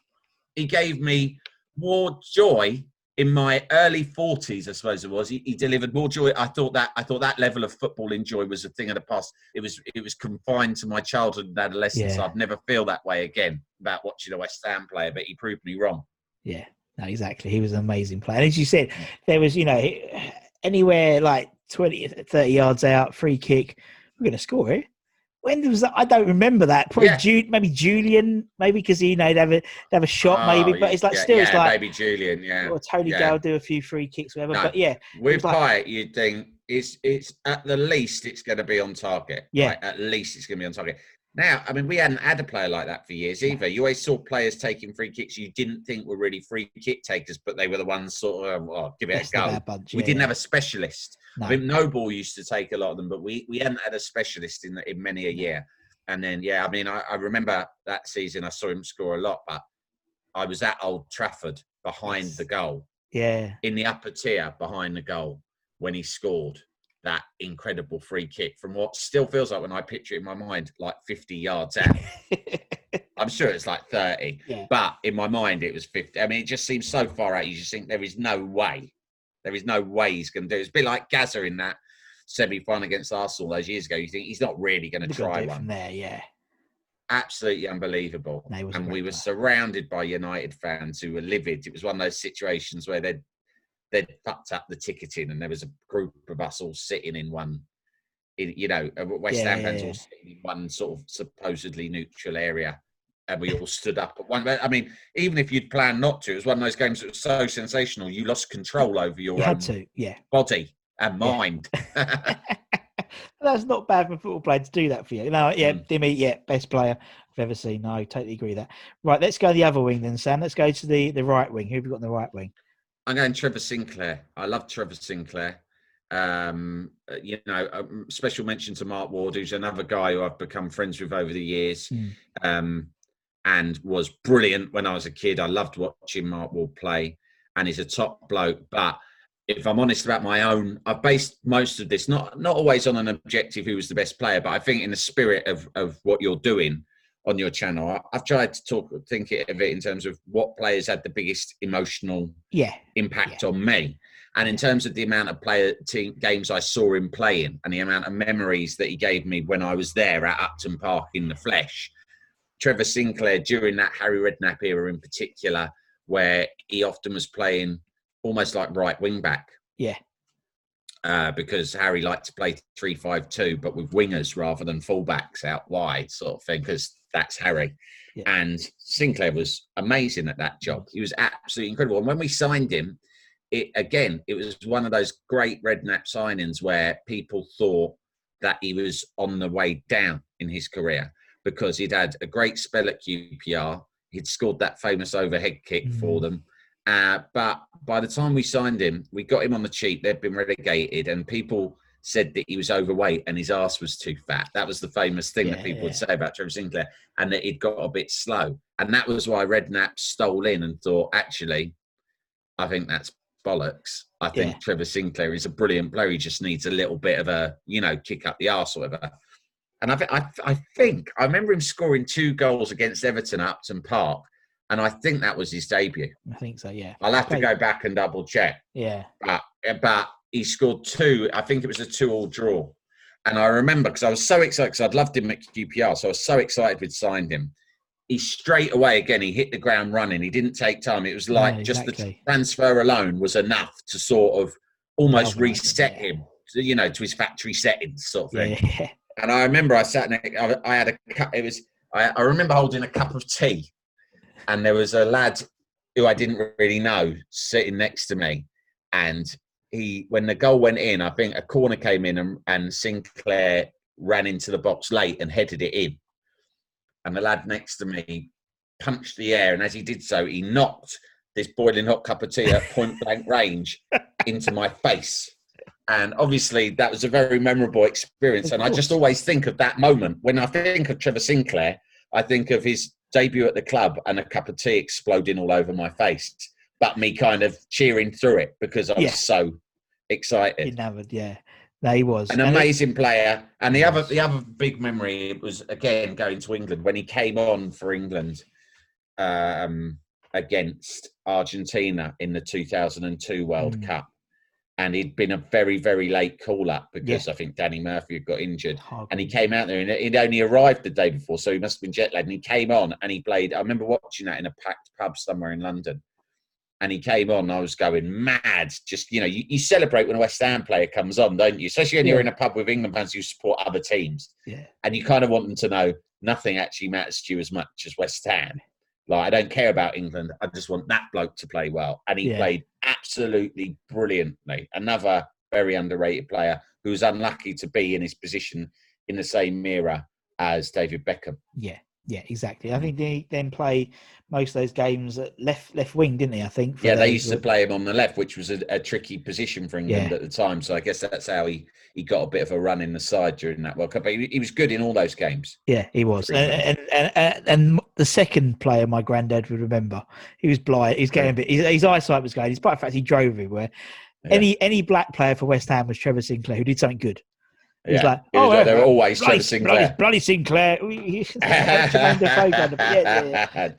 He gave me more joy in my early forties, I suppose it was. He, he delivered more joy. I thought that I thought that level of footballing joy was a thing of the past. It was it was confined to my childhood and adolescence. Yeah. I'd never feel that way again about watching a West Ham player, but he proved me wrong. Yeah, no, exactly. He was an amazing player. And as you said, mm. there was, you know, anywhere like 20, 30 yards out, free kick, we're going to score it. When was that? I don't remember that. Probably Yeah. Ju- maybe Julian, maybe because you know they'd have a have a shot, oh, maybe. Oh, But it's like yeah, still, yeah, it's like maybe Julian, yeah. or Tony yeah. Gale do a few free kicks, whatever. No. But yeah, With like- Payet, you'd think it's it's at the least it's going to be on target. Yeah. Like, at least it's going to be on target. Now, I mean, we hadn't had a player like that for years either. You always saw players taking free kicks you didn't think were really free kick takers, but they were the ones sort of, well, give it best a go. bunch. we yeah, didn't have a specialist. No. I think Noble used to take a lot of them, but we, we hadn't had a specialist in in many a year. And then, yeah, I mean, I, I remember that season I saw him score a lot, but I was at Old Trafford behind the goal yeah, in the upper tier behind the goal when he scored that incredible free kick from what still feels like when I picture it in my mind, like 50 yards out. I'm sure it's like 30, Yeah. but in my mind it was 50. I mean, it just seems so far out. You just think there is no way. There is no way he's going to do it. It's a bit like Gazza in that semi final against Arsenal those years ago. You think he's not really going to try one there. Yeah, absolutely unbelievable. No, he was a and we were surrounded by United fans who were livid. It was one of those situations where they'd they'd fucked up the ticketing, and there was a group of us all sitting in one, in, you know, uh, West Yeah, Ham fans yeah. all sitting in one sort of supposedly neutral area. And we all stood up at one. I mean, even if you'd planned not to, it was one of those games that was so sensational. You lost control over your you own had to. Yeah, body and mind. that's not bad for football player to do that for you. No, yeah, Mm. Dimmy, yeah, best player I've ever seen. No, I totally agree with that. Right, let's go the other wing then, Sam. Let's go to the the right wing. Who have you got on the right wing? I'm going Trevor Sinclair. I love Trevor Sinclair. Um, uh, you know, um, special mention to Mark Ward, who's another guy who I've become friends with over the years, Mm. um, and was brilliant when I was a kid. I loved watching Mark Ward play, and he's a top bloke. But if I'm honest about my own, I've based most of this not not always on an objective who was the best player, but I think in the spirit of of what you're doing on your channel, I, I've tried to talk think of it in terms of what players had the biggest emotional Yeah, impact on me. And in terms of the amount of player team games I saw him playing and the amount of memories that he gave me when I was there at Upton Park in the flesh, Trevor Sinclair during that Harry Redknapp era in particular, where he often was playing almost like right wing back. Yeah. Uh, because Harry liked to play three five two, but with wingers rather than fullbacks out wide, sort of thing. Because that's Harry, Yeah. and Sinclair was amazing at that job. He was absolutely incredible. And when we signed him, it again, it was one of those great Redknapp signings where people thought that he was on the way down in his career because he'd had a great spell at QPR. He'd scored that famous overhead kick for Mm. them. Uh, but by the time we signed him, we got him on the cheap. They'd been relegated, and people said that he was overweight and his ass was too fat. That was the famous thing that people yeah. would say about Trevor Sinclair, and that he'd got a bit slow. And that was why Redknapp stole in and thought, actually, I think that's bollocks. I think Yeah. Trevor Sinclair is a brilliant player. He just needs a little bit of a, you know, kick up the arse or whatever. And I, thi- I, I think I remember him scoring two goals against Everton at Upton Park, and I think that was his debut. I think so. Yeah, I'll have to go back and double check, yeah, but eh, but he scored two. I think it was a two-all draw, and I remember because I was so excited because I'd loved him at QPR, so I was so excited we'd signed him. He straight away again he hit the ground running. He didn't take time. It was like just the transfer alone was enough to sort of almost him, reset yeah. him, to, you know, to his factory settings sort of thing. yeah, And I remember I sat next, I, I had a cup, it was, I, I remember holding a cup of tea and there was a lad who I didn't really know sitting next to me. And he, when the goal went in, I think a corner came in and, and Sinclair ran into the box late and headed it in. And the lad next to me punched the air. And as he did so, he knocked this boiling hot cup of tea at point blank range into my face. And obviously, that was a very memorable experience. And I just always think of that moment. When I think of Trevor Sinclair, I think of his debut at the club and a cup of tea exploding all over my face, but me kind of cheering through it because I was Yeah. so excited Enamored, yeah. No, he was. an And it- amazing player. And the other the other big memory was again going to England when he came on for England um, against Argentina in the 2002 World Mm. Cup. And he'd been a very, very late call up because I think Danny Murphy had got injured. Hard- And he came out there and he'd only arrived the day before, so he must have been jet lagged. And he came on and he played. I remember watching that in a packed pub somewhere in London. And he came on, I was going mad. Just, you know, you, you celebrate when a West Ham player comes on, don't you? Especially when you're in a pub with England fans who support other teams. Yeah. And you kind of want them to know nothing actually matters to you as much as West Ham. Like, I don't care about England. I just want that bloke to play well. And he Yeah. played absolutely brilliantly. Another very underrated player who was unlucky to be in his position in the same era as David Beckham. Yeah, yeah, exactly. I think they then play most of those games at left left wing, didn't they? I think. Yeah, they used to play him on the left, which was a, a tricky position for England Yeah. at the time. So I guess that's how he, he got a bit of a run in the side during that World Cup. But he, he was good in all those games. Yeah, he was, and, and, and, and and the second player my granddad would remember. He was blind. He's getting a bit. His, his eyesight was going. Despite the fact he drove everywhere. Yeah. Any any black player for West Ham was Trevor Sinclair, who did something good. He was Yeah. like, oh, like, they were uh, always bloody, Trevor Sinclair. bloody, bloody Sinclair.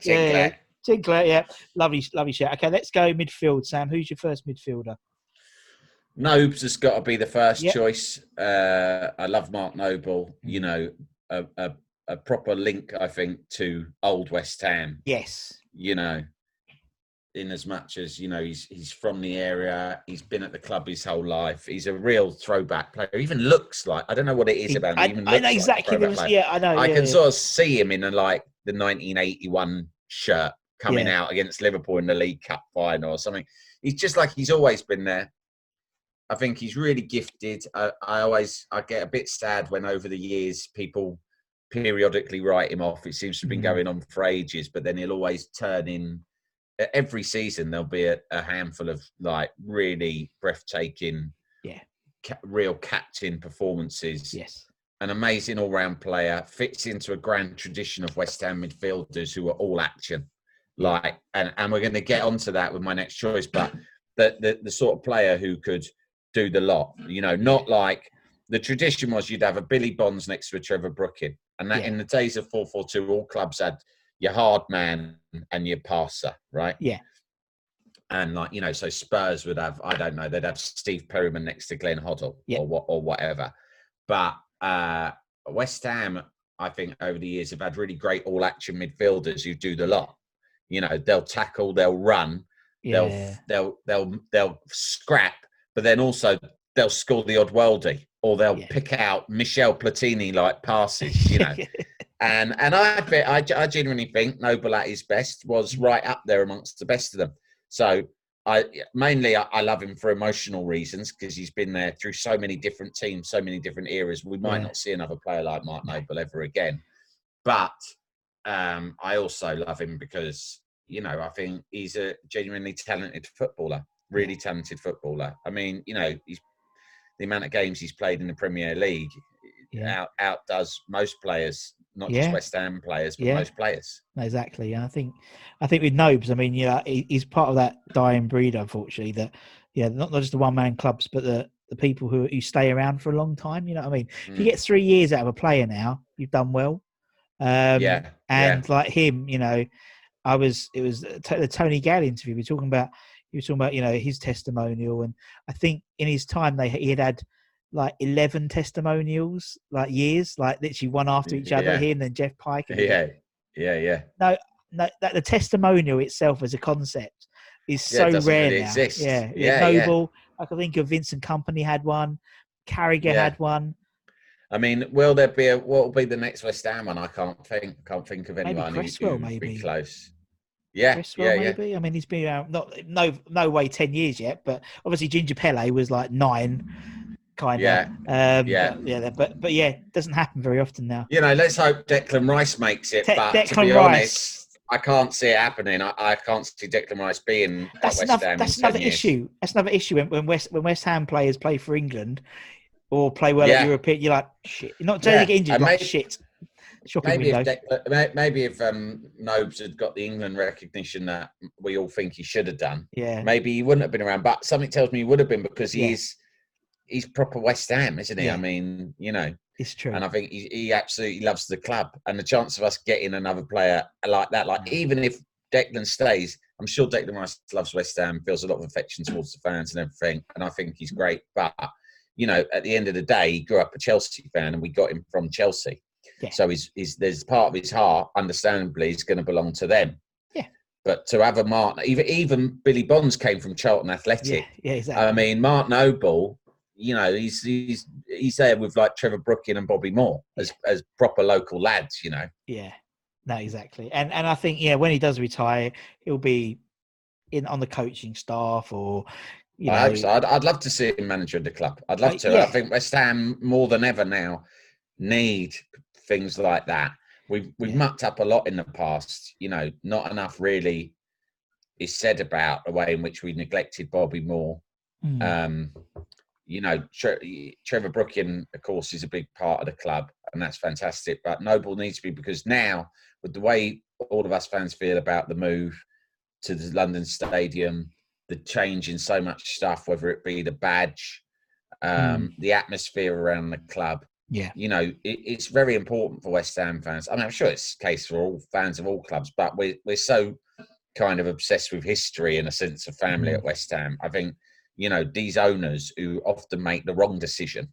Sinclair. Sinclair, yeah, lovely, lovely shout. Okay, let's go midfield. Sam, who's your first midfielder? Nobes has got to be the first Yep. choice. Uh, I love Mark Noble. You know, a, a, a proper link, I think, to old West Ham. Yes, You know, in as much as you know, he's he's from the area. He's been at the club his whole life. He's a real throwback player. He even looks like I don't know what it is about him. I, even I know like exactly. there was- yeah, I know. I yeah, can yeah. sort of see him in a, like the 1981 shirt coming Yeah. out against Liverpool in the League Cup final or something. He's just like he's always been there. I think he's really gifted. I, I always I get a bit sad when over the years people periodically write him off. It seems to have been Mhm. going on for ages, but then he'll always turn in. Every season there'll be a, a handful of like really breathtaking, Yeah. ca- real captain performances Yes. an amazing all-round player, fits into a grand tradition of West Ham midfielders who are all action. Like, and, and we're going to get onto that with my next choice, but the, the the sort of player who could do the lot, you know, not like the tradition was you'd have a Billy Bonds next to a Trevor Brooking, and that Yeah. in the days of four four two, all clubs had your hard man and your passer, right? Yeah. And like you know, so Spurs would have I don't know they'd have Steve Perryman next to Glenn Hoddle Yeah. or what or whatever, but uh, West Ham I think over the years have had really great all action midfielders who do the lot. You know, they'll tackle, they'll run, Yeah. they'll they'll they'll they'll scrap, but then also they'll score the odd worldie or they'll Yeah. pick out Michel Platini like passes. You know, and and I bet I, I genuinely think Noble at his best was right up there amongst the best of them. So I mainly I, I love him for emotional reasons because he's been there through so many different teams, so many different eras. We might Yeah. not see another player like Mark Noble ever again, but um, I also love him because you know I think he's a genuinely talented footballer, really talented footballer. I mean, you know, he's the amount of games he's played in the Premier League Yeah. out outdoes most players, not Yeah. just West Ham players, but Yeah. most players. Exactly. And I think, I think with Nobes, I mean, yeah, he, he's part of that dying breed, unfortunately. That, yeah, not, not just the one man clubs, but the the people who who stay around for a long time. You know what I mean? If you Mm. get three years out of a player now, you've done well. Um, yeah, and like him, you know, I was it was the the Tony Gale interview. We were talking about he was talking about you know his testimonial, and I think in his time they he had had like eleven testimonials, like years, like literally one after each other. Yeah. Him and Geoff Pike. And yeah, yeah, yeah. no, no, that the testimonial itself as a concept is so doesn't rare really now. exist. Yeah, Yeah, yeah. Noble. I can think of Vincent Kompany had one. Carragher Yeah. had one. I mean, will there be a what will be the next West Ham one? I can't think. Can't think of anyone who- Cresswell, maybe. close. Yeah, Cresswell, yeah, yeah. maybe. I mean, he's been around not no no way ten years yet, but obviously Ginger Pele was like nine, kind of. Yeah, um, yeah. but, yeah. But but yeah, it doesn't happen very often now. You know, let's hope Declan Rice makes it. Te- but to Declan be Rice. honest, I can't see it happening. I, I can't see Declan Rice being at That's West another, Ham. that's in 10 another years. issue. That's another issue when, when West when West Ham players play for England or play well Yeah. at European. You're like shit. You're not Yeah, they get injured. like maybe- shit. Shopping Maybe if, window. May- maybe if um, Nobes had got the England recognition that we all think he should have done, yeah. maybe he wouldn't have been around. But something tells me he would have been because he's he's proper West Ham, isn't he? Yeah. I mean, you know, It's true. and I think he, he absolutely loves the club. And the chance of us getting another player like that, like Mm. even if Declan stays, I'm sure Declan Rice loves West Ham, feels a lot of affection towards the fans and everything, and I think he's great. But you know, at the end of the day, he grew up a Chelsea fan, and we got him from Chelsea. Yeah. So he's, he's there's part of his heart, understandably, is going to belong to them. Yeah. But to have a Martin, even even Billy Bonds came from Charlton Athletic. yeah, yeah, exactly. I mean, Martin Noble, you know, he's he's he's there with like Trevor Brooking and Bobby Moore as as proper local lads, you know. Yeah, no, exactly. And and I think yeah, when he does retire, he'll be in on the coaching staff or you know. I hope so. I'd, I'd love to see him manager of the club. I'd love to. yeah. I think West Ham more than ever now need things like that. We've we've Yeah. mucked up a lot in the past. You know, not enough really is said about the way in which we neglected Bobby Moore. Mm, Um, you know, Tre- Trevor Brooking, of course, is a big part of the club, and that's fantastic. But Noble needs to be because now, with the way all of us fans feel about the move to the London Stadium, the change in so much stuff, whether it be the badge, um, the atmosphere around the club, yeah, you know, it, it's very important for West Ham fans. I mean, I'm sure it's the case for all fans of all clubs, but we're we're so kind of obsessed with history and a sense of family Mhm. at West Ham. I think you know these owners who often make the wrong decision,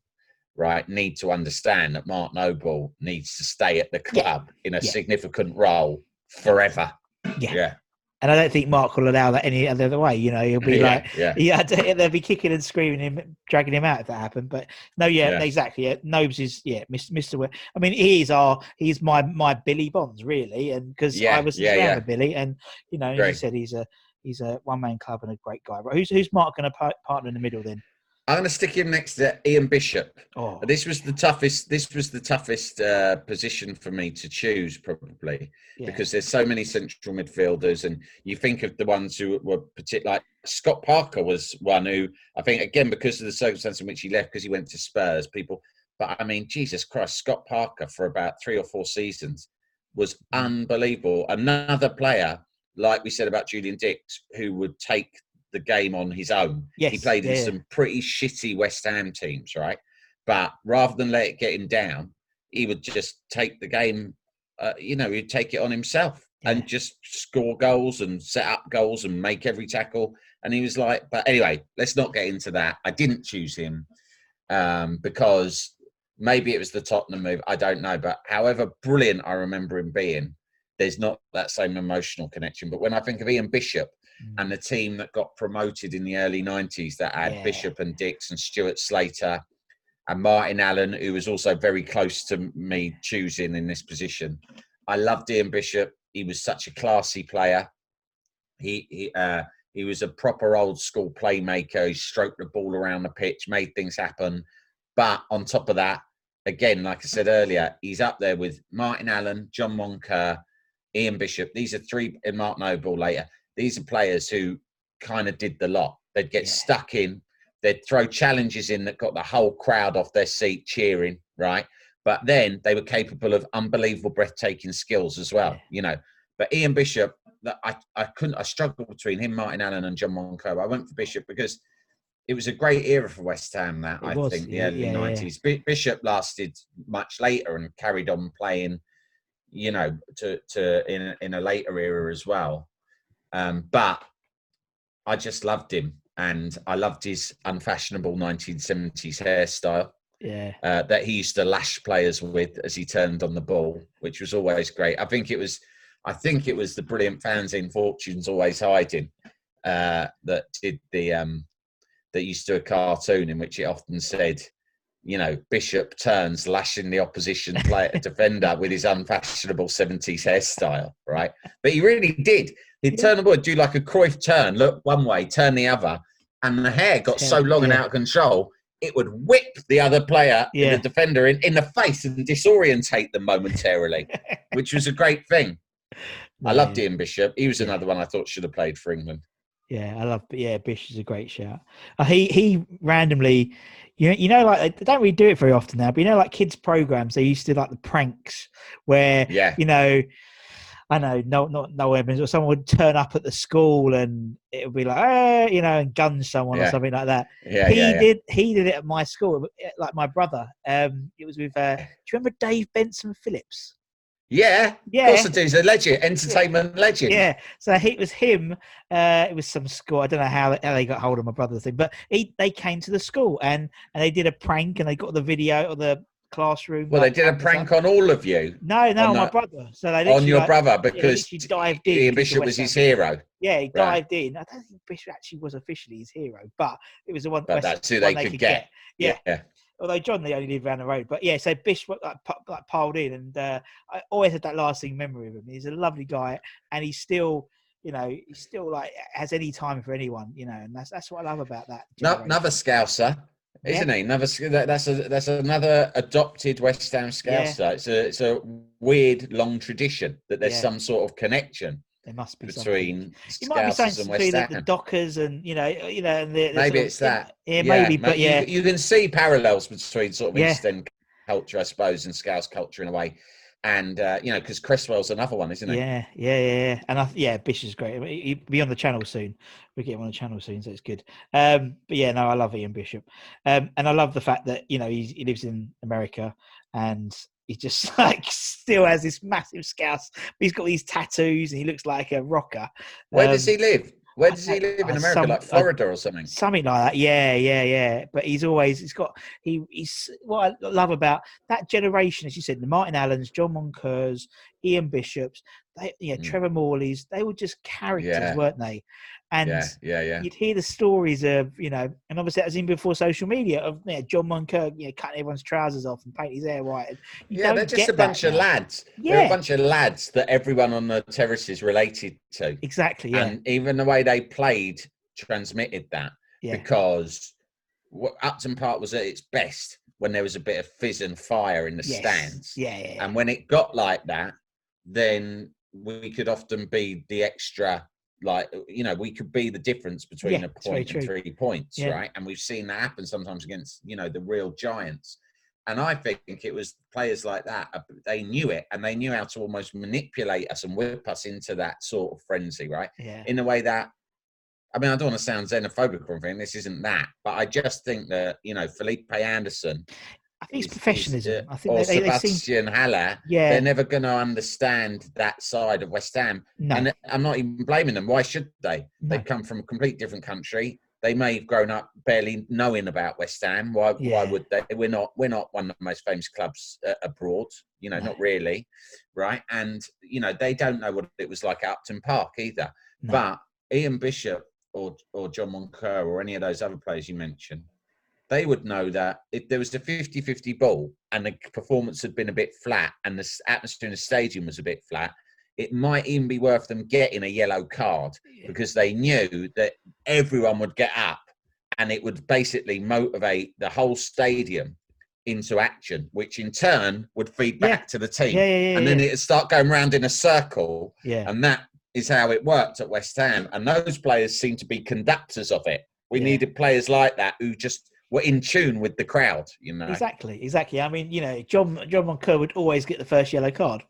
right, need to understand that Mark Noble needs to stay at the Yeah. club in a Yeah. significant role forever. yeah, Yeah, And I don't think Mark will allow that any other way. You know, he'll be yeah, like. yeah. Yeah, they'll be kicking and screaming him, dragging him out if that happened. But no, yeah, Yeah. exactly. Yeah, Nobes is yeah, Mis- Mr. Wi- I mean, he's our he's my my Billy Bonds really, and because I was yeah, yeah. with Billy, and you know, you said, he's a he's a one man club and a great guy. But who's who's Mark going to partner in the middle then? I'm going to stick him next to Ian Bishop. Oh, This was the toughest. This was the toughest uh, position for me to choose, probably. yeah. because there's so many central midfielders, and you think of the ones who were particular. Like Scott Parker was one who I think again because of the circumstance in which he left because he went to Spurs. People, but I mean, Jesus Christ, Scott Parker for about three or four seasons was Mm. unbelievable. Another player, like we said about Julian Dicks, who would take the game on his own. he Yes, played in yeah. some pretty shitty West Ham teams, right? But rather than let it get him down, he would just take the game. Uh, you know, he'd take it on himself Yeah. and just score goals and set up goals and make every tackle. And he was like, but anyway, let's not get into that. I didn't choose him um, because maybe it was the Tottenham move. I don't know. But however brilliant I remember him being, there's not that same emotional connection. But when I think of Ian Bishop Mm. and the team that got promoted in the early 90s that had Yeah. Bishop and Dicks and Stuart Slater and Martin Allen, who was also very close to me choosing in this position. I loved Ian Bishop. He was such a classy player. He he uh, he was a proper old school playmaker. He stroked the ball around the pitch, made things happen. But on top of that, again, like I said earlier, he's up there with Martin Allen, John Moncur, Ian Bishop. These are three, and Mark Noble later. These are players who kind of did the lot. They'd get Yeah. stuck in, they'd throw challenges in that got the whole crowd off their seat cheering, right? But then they were capable of unbelievable, breathtaking skills as well, Yeah. you know. But Ian Bishop, that I, I couldn't, I struggled between him, Martin Allen, and John Moncur. I went for Bishop because it was a great era for West Ham. That It I was, think the yeah, early yeah, yeah. nineties. Bishop lasted much later and carried on playing, you know, to to in in a later era as well. Um, but I just loved him, and I loved his unfashionable 1970s hairstyle yeah, uh, that he used to lash players with as he turned on the ball, which was always great. I think it was, I think it was the brilliant fans in Fortunes Always Hiding uh, that did the um, that used to a cartoon in which it often said, you know, Bishop turns lashing the opposition player defender with his unfashionable 70s hairstyle, right? But he really did. He'd turn the ball, do like a Cruyff turn, look one way, turn the other, and the hair got so Yeah, long and out of control, it would whip the other player, Yeah. the defender, in, in the face and disorientate them momentarily, which was a great thing. I loved Yeah. Ian Bishop. He was another one I thought should have played for England. Yeah, I love. Yeah, Bish is a great shout. Uh, he he randomly, you know, you know, like they don't really do it very often now. But you know, like kids programs, they used to do like the pranks where Yeah, you know, I know, no, not no Evans, or someone would turn up at the school and it would be like, eh, you know, and gun someone or something like that. yeah, he yeah, yeah. did. He did it at my school, eh, like my brother. Um, it was with. Uh, do you remember Dave Benson Phillips? Yeah, Yeah, of course I do. He's a legend, entertainment legend. Yeah, so he, it was him. Uh, it was some school. I don't know how, how they got hold of my brother's thing, but he they came to the school and and they did a prank and they got the video of the classroom. Well, they did a prank on all of you, No, no, on my the- brother. So they did on your like, brother, because literally dived in. Ian Bishop was his hero. Yeah, he Right. dived in. I don't think Bishop actually was officially his hero, but it was the one. But West- that's who they could get. Yeah. yeah. Although John they only live around the road. But yeah, so Bish like, like piled in, and uh, I always had that lasting memory of him. He's a lovely guy, and he's still, you know, he still like has any time for anyone, you know, and that's that's what I love about that. No, another Scouser, isn't he? Another that's a that's another adopted West Ham Scouser. It's a it's a weird long tradition that there's Yeah. some sort of connection There must be something. between It might be something and to West do Ham. with the Dockers and you know, you know, and the, the Maybe sort of- it's that. Yeah, maybe, but you- yeah, you, can see parallels between sort of Yeah. East End culture, I suppose, and Scouse culture in a way. And uh, you know, because Cresswell's another one, isn't he? Yeah, yeah, yeah, yeah. And I, yeah, Bish is great. He'll be on the channel soon. We get him on the channel soon, so it's good. Um, but yeah, no, I love Ian Bishop, um, and I love the fact that you know he's, he lives in America and he just like still has this massive scouse. But he's got these tattoos and he looks like a rocker. Where does Um, he live? Where does he live in uh, America? some- like uh, Florida or something? Something like that, yeah, yeah, yeah. But he's always he's got he he's what I love about that generation, as you said, the Martin Allens, John Moncurs, Ian Bishops, they yeah, Mm. Trevor Morley's, they were just characters, Yeah. weren't they? And yeah, yeah, yeah. you'd hear the stories of you know, and obviously that was even before social media of you know, John Moncur, you know, cutting everyone's trousers off and painting his hair white. You Yeah, they're just a bunch of now. lads. They're Yeah. a bunch of lads that everyone on the terraces related to. Exactly, yeah, And even the way they played transmitted that yeah, because what Upton Park was at its best when there was a bit of fizz and fire in the yes. stands. yeah, yeah, yeah. And when it got like that, then we could often be the extra, like, you know, we could be the difference between Yeah, a point and three points, Yeah. right? And we've seen that happen sometimes against, you know, the real giants. And I think it was players like that, uh, they knew it and they knew how to almost manipulate us and whip us into that sort of frenzy, right? yeah. in a way that I mean, I don't want to sound xenophobic or anything. This isn't that, but I just think that you know Felipe Anderson, I think it's is- is, professionalism. I think or they, they, they seem, Sébastien Haller, yeah, they're never going to understand that side of West Ham. no, And I'm not even blaming them. Why should they? no. They've come from a complete different country. They may have grown up barely knowing about West Ham. Why? Yeah. Why would they? We're not. We're not one of the most famous clubs uh, abroad. You know, No. not really, right? And you know, they don't know what it was like at Upton Park either. But Ian Bishop or or John Moncur or any of those other players you mentioned, they would know that if there was a 50-50 ball and the performance had been a bit flat and the atmosphere in the stadium was a bit flat, it might even be worth them getting a yellow card Yeah. because they knew that everyone would get up and it would basically motivate the whole stadium into action, which in turn would feed Yeah. back to the team. yeah, yeah, yeah, and then yeah. it'd start going round in a circle yeah. and that is how it worked at West Ham. And those players seem to be conductors of it. We Yeah. needed players like that who just were in tune with the crowd, you know. Exactly, exactly. I mean, you know, John John Moncur would always get the first yellow card,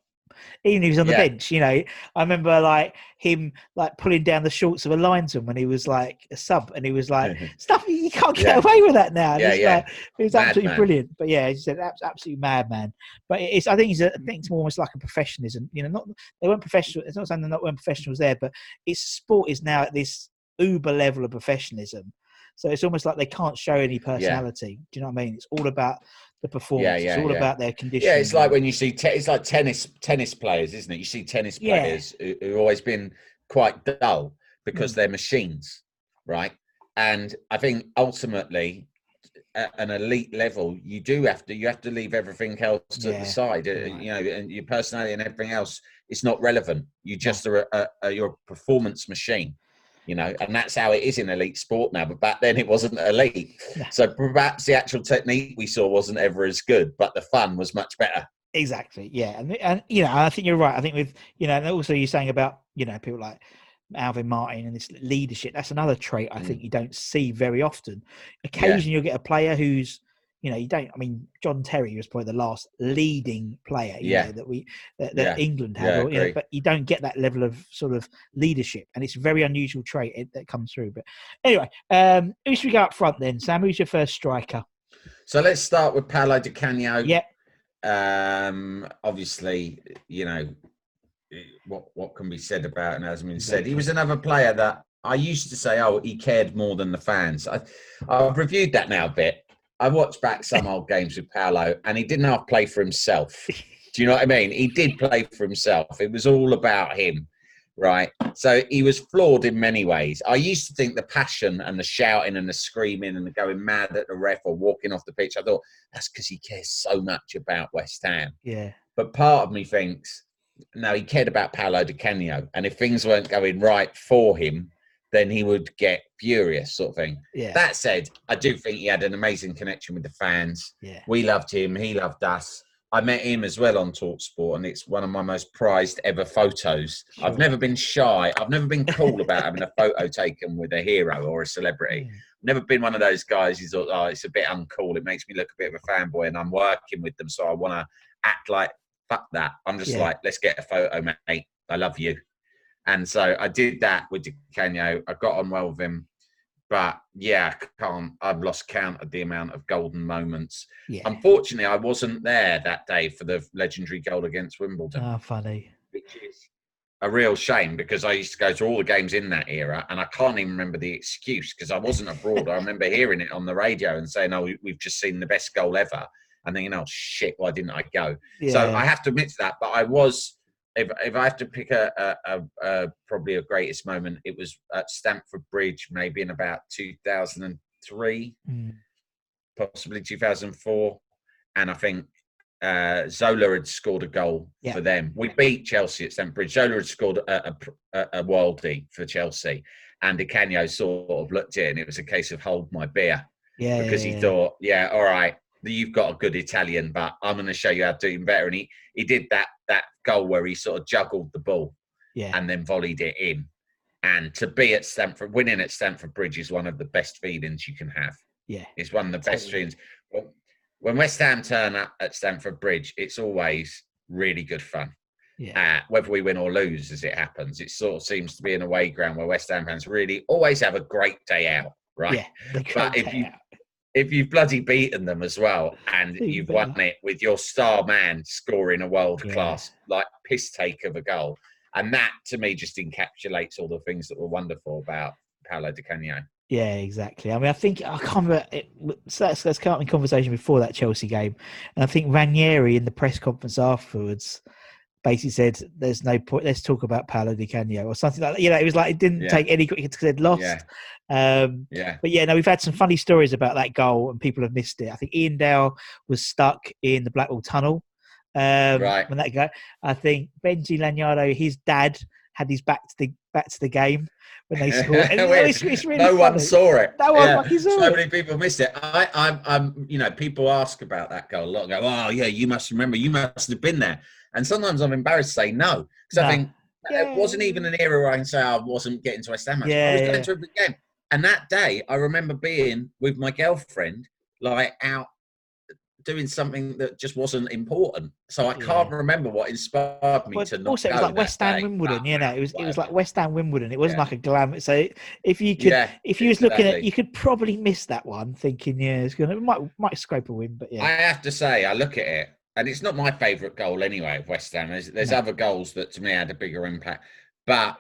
even if he was on the Yeah. bench. You know, I remember like him like pulling down the shorts of a linesman when he was like a sub, and he was like, "Stuff you can't get Yeah. away with that now." And Yeah, yeah. like, it was absolutely Madman. brilliant. But yeah, he said abs- absolutely madman. But it's I think he's a, I think it's almost like a professionalism. You know, not they weren't professional. It's not saying they're not weren't professionals there, but it's sport is now at this uber level of professionalism. So it's almost like they can't show any personality. Do you know what I mean? It's all about the performance. yeah, yeah, it's all yeah. about their condition. Yeah, it's like when you see te- it's like tennis tennis players, isn't it? You see tennis players who, who've always been quite dull because Mm. they're machines, right? And I think ultimately, at an elite level, you do have to you have to leave everything else to Yeah, the side, uh, you're right. you know, and your personality and everything else is not relevant. You just are a, a, a you're a performance machine. You know, and that's how it is in elite sport now. But back then, it wasn't elite. So perhaps the actual technique we saw wasn't ever as good, but the fun was much better. Exactly. Yeah, and and you know, I think you're right. I think with you know, and also you're saying about you know people like Alvin Martin and this leadership. That's another trait I Mm. think you don't see very often. Occasionally, you'll get a player who's you know you don't. I mean, John Terry was probably the last leading player. You Yeah. know, that we that, that Yeah. England Yeah, had. or, you know, but you don't get that level of sort of leadership, and it's a very unusual trait it, that comes through. But anyway, um, who should we go up front then? Sam, who's your first striker? So let's start with Paolo Di Canio. Yeah. Um, obviously, you know what what can be said about him has been said. He was another player that I used to say, oh, he cared more than the fans. I, I've reviewed that now a bit. I watched back some old games with Paolo, and he didn't half play for himself. Do you know what I mean? He did play for himself. It was all about him, right? So he was flawed in many ways. I used to think the passion and the shouting and the screaming and the going mad at the ref or walking off the pitch, I thought that's because he cares so much about West Ham. Yeah, But part of me thinks, no, he cared about Paolo Di Canio. And if things weren't going right for him, then he would get furious, sort of thing. yeah, That said, I do think he had an amazing connection with the fans. yeah. We loved him. He loved us. I met him as well on Talksport, and it's one of my most prized ever photos. I've never been shy. I've never been cool about having a photo taken with a hero or a celebrity. Mm. Never been one of those guys who thought, oh, it's a bit uncool. It makes me look a bit of a fanboy, and I'm working with them, so I want to act like fuck that. I'm just Yeah. like, let's get a photo, mate. I love you. And so I did that with Di Canio. I got on well with him. But yeah, I can't. I've lost count of the amount of golden moments. Yeah. Unfortunately, I wasn't there that day for the legendary goal against Wimbledon, Oh, funny. which is a real shame because I used to go to all the games in that era, and I can't even remember the excuse because I wasn't abroad. I remember hearing it on the radio and saying, "Oh, we- we've just seen the best goal ever," and thinking, "Oh shit, why didn't I go?" Yeah. So I have to admit to that, but I was. If, if I have to pick a, a, a, a probably a greatest moment, it was at Stamford Bridge, maybe in about 2003 Mm. possibly 2004, and I think uh, Zola had scored a goal Yeah. for them. We beat Chelsea at Stamford Bridge. Zola had scored a, a, a, worldie for Chelsea, and Di Canio sort of looked at it, and it was a case of hold my beer yeah, because yeah, he yeah. thought, yeah, all right, you've got a good Italian, but I'm going to show you how to do it better. And he he did that that goal where he sort of juggled the ball yeah, and then volleyed it in. And to be at Stamford, winning at Stamford Bridge is one of the best feelings you can have. yeah, It's one of the best Totally. feelings. When- When West Ham turn up at Stamford Bridge, it's always really good fun. yeah, Uh, whether we win or lose, as it happens, it sort of seems to be an away ground where West Ham fans really always have a great day out, right? yeah. But if you- out. If you've bloody beaten them as well, and You you've won it with your star man scoring a world Yeah. class like piss take of a goal, and that to me just encapsulates all the things that were wonderful about Paolo Di Canio. Yeah, exactly. I mean, I think I can't remember. It, so let's, let's come up in conversation before that Chelsea game, and I think Ranieri in the press conference afterwards basically said, "There's no point. Let's talk about Paolo Di Canio or something like that." You know, it was like it didn't Yeah. take any quick because they'd lost. Yeah. Um, Yeah, but yeah, no, we've had some funny stories about that goal, and people have missed it. I think Iain Dale was stuck in the Blackwall Tunnel um, Right. when that go. I think Benji Lanyado, his dad, had his back to the back to the game when they scored. And, it's, it's really no one saw it. No one fucking saw so it. many people missed it. I, I'm, I'm, you know, people ask about that goal a lot. and Go, oh yeah, you must remember. You must have been there. And sometimes I'm embarrassed to say no because No. I think Yeah. it wasn't even an era where I can say I wasn't getting to West Ham. match. I Yeah, was yeah. going to every game. And that day, I remember being with my girlfriend, like out doing something that just wasn't important. So I can't Yeah. remember what inspired me But to not also, it was like West Ham. Wimbledon. You know, it was it was like. West Ham Wimbledon. It wasn't Yeah. like a glam. So if you could, yeah, if you was looking at, you could probably miss that one, thinking, yeah, it's gonna it might might scrape a win, but yeah, I have to say, I look at it, and it's not my favourite goal anyway of West Ham. There's, there's No. other goals that to me had a bigger impact, but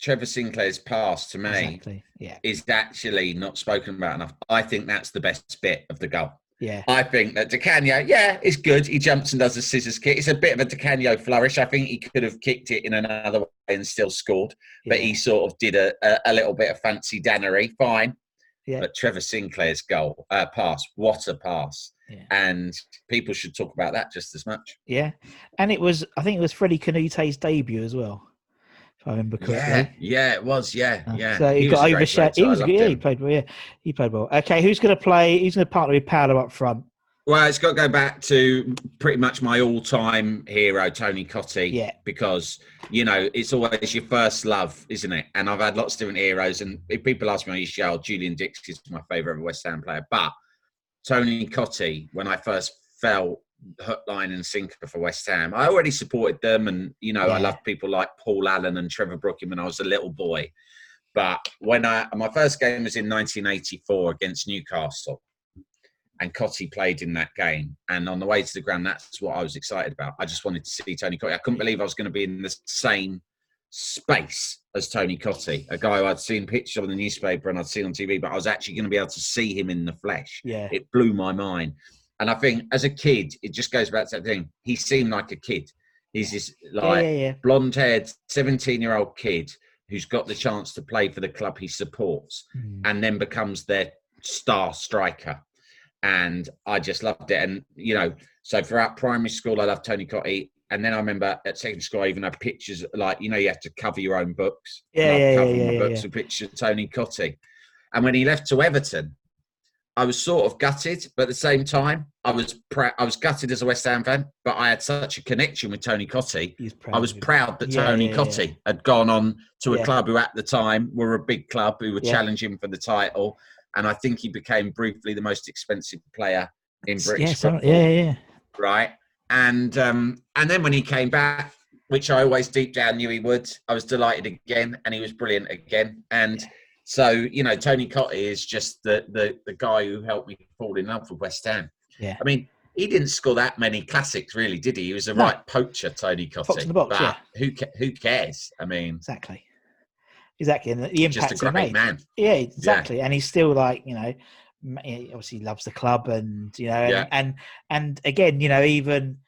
Trevor Sinclair's pass to me exactly, yeah, is actually not spoken about enough. I think that's the best bit of the goal. yeah, I think that Di Canio, yeah, it's good. He jumps and does a scissors kick. It's a bit of a Di Canio flourish. I think he could have kicked it in another way and still scored, but yeah, he sort of did a, a, a little bit of fancy dannery. Fine. Yeah. But Trevor Sinclair's goal, uh, pass, what a pass. Yeah. And people should talk about that just as much. yeah, and it was I think it was Freddie Kanouté's debut as well, if I remember correctly. yeah, yeah it was. Yeah, Uh, yeah. So he, was got overshadowed. He was good. Yeah, he played well. Yeah, he played well. Okay, who's going to play? Who's going to partner with Paolo up front? Well, it's got to go back to pretty much my all-time hero, Tony Cottee. Yeah. Because you know it's always your first love, isn't it? And I've had lots of different heroes, and if people ask me on each show, Julian Dicks is my favourite West Ham player. But Tony Cottee, when I first fell hook, line, and sinker for West Ham, I already supported them, and you know I Yeah. love people like Paul Allen and Trevor Brooking when I was a little boy. But when I my first game was in 1984 against Newcastle and Cottee played in that game. And on the way to the ground, that's what I was excited about. I just wanted to see Tony Cottee. I couldn't believe I was going to be in the same space as Tony Cottee, a guy who I'd seen pictures on the newspaper and I'd seen on TV, but I was actually going to be able to see him in the flesh. Yeah. It blew my mind. And I think as a kid, it just goes back to that thing. He seemed like a kid. He's this like yeah, yeah. blonde haired 17 year old kid who's got the chance to play for the club he supports Mm. and then becomes their star striker. And I just loved it. And, you know, so throughout primary school, I loved Tony Cottee. And then I remember at secondary school, I even had pictures like, you know, you have to cover your own books. Yeah, yeah, cover yeah, my yeah, books yeah. with pictures of Tony Cottee. And when he left to Everton, I was sort of gutted, but at the same time, I was proud. I was gutted as a West Ham fan, but I had such a connection with Tony Cottee I was proud that Yeah, Tony yeah, yeah. Cottee had gone on to a Yeah. club who, at the time, were a big club who were Yeah. challenging for the title. And I think he became briefly the most expensive player in British yeah, football, yeah, yeah, yeah. right? And um, and then when he came back, which I always deep down knew he would, I was delighted again, and he was brilliant again. And so you know, Tony Cottee is just the the the guy who helped me fall in love with West Ham. Yeah. I mean, he didn't score that many classics, really, did he? He was a No. right poacher, Tony Cottee. in the box, but yeah. who who cares? I mean, Exactly. Exactly. And the just impact a he great man. Yeah, exactly. And he's still like, you know, obviously loves the club and, you know, and, Yeah. and, and again, you know, even,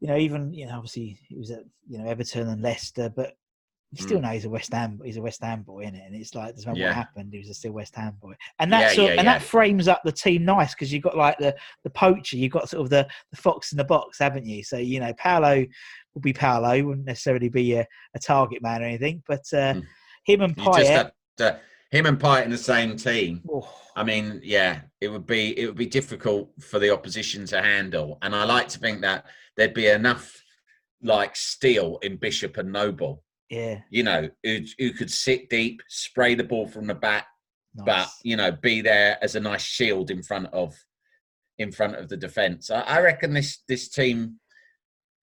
you know, even, you know, obviously he was at, you know, Everton and Leicester, but you still Mm. know he's a West Ham, he's a West Ham boy, is it? And it's like, doesn't matter Yeah. what happened, he was a still West Ham boy. And Yeah, that's, sort yeah, and yeah. that frames up the team nice because you've got like the, the poacher, you've got sort of the, the fox in the box, haven't you? So, you know, Paolo will be Paolo, wouldn't necessarily be a, a target man or anything, but uh, Mm. him and Payet, had to, him and Payet in the same team. oh, I mean, yeah, it would be it would be difficult for the opposition to handle, and I like to think that there'd be enough like steel in Bishop and Noble, yeah, you know, who who could sit deep, spray the ball from the back, nice. but you know, be there as a nice shield in front of in front of the defense. I, I reckon this this team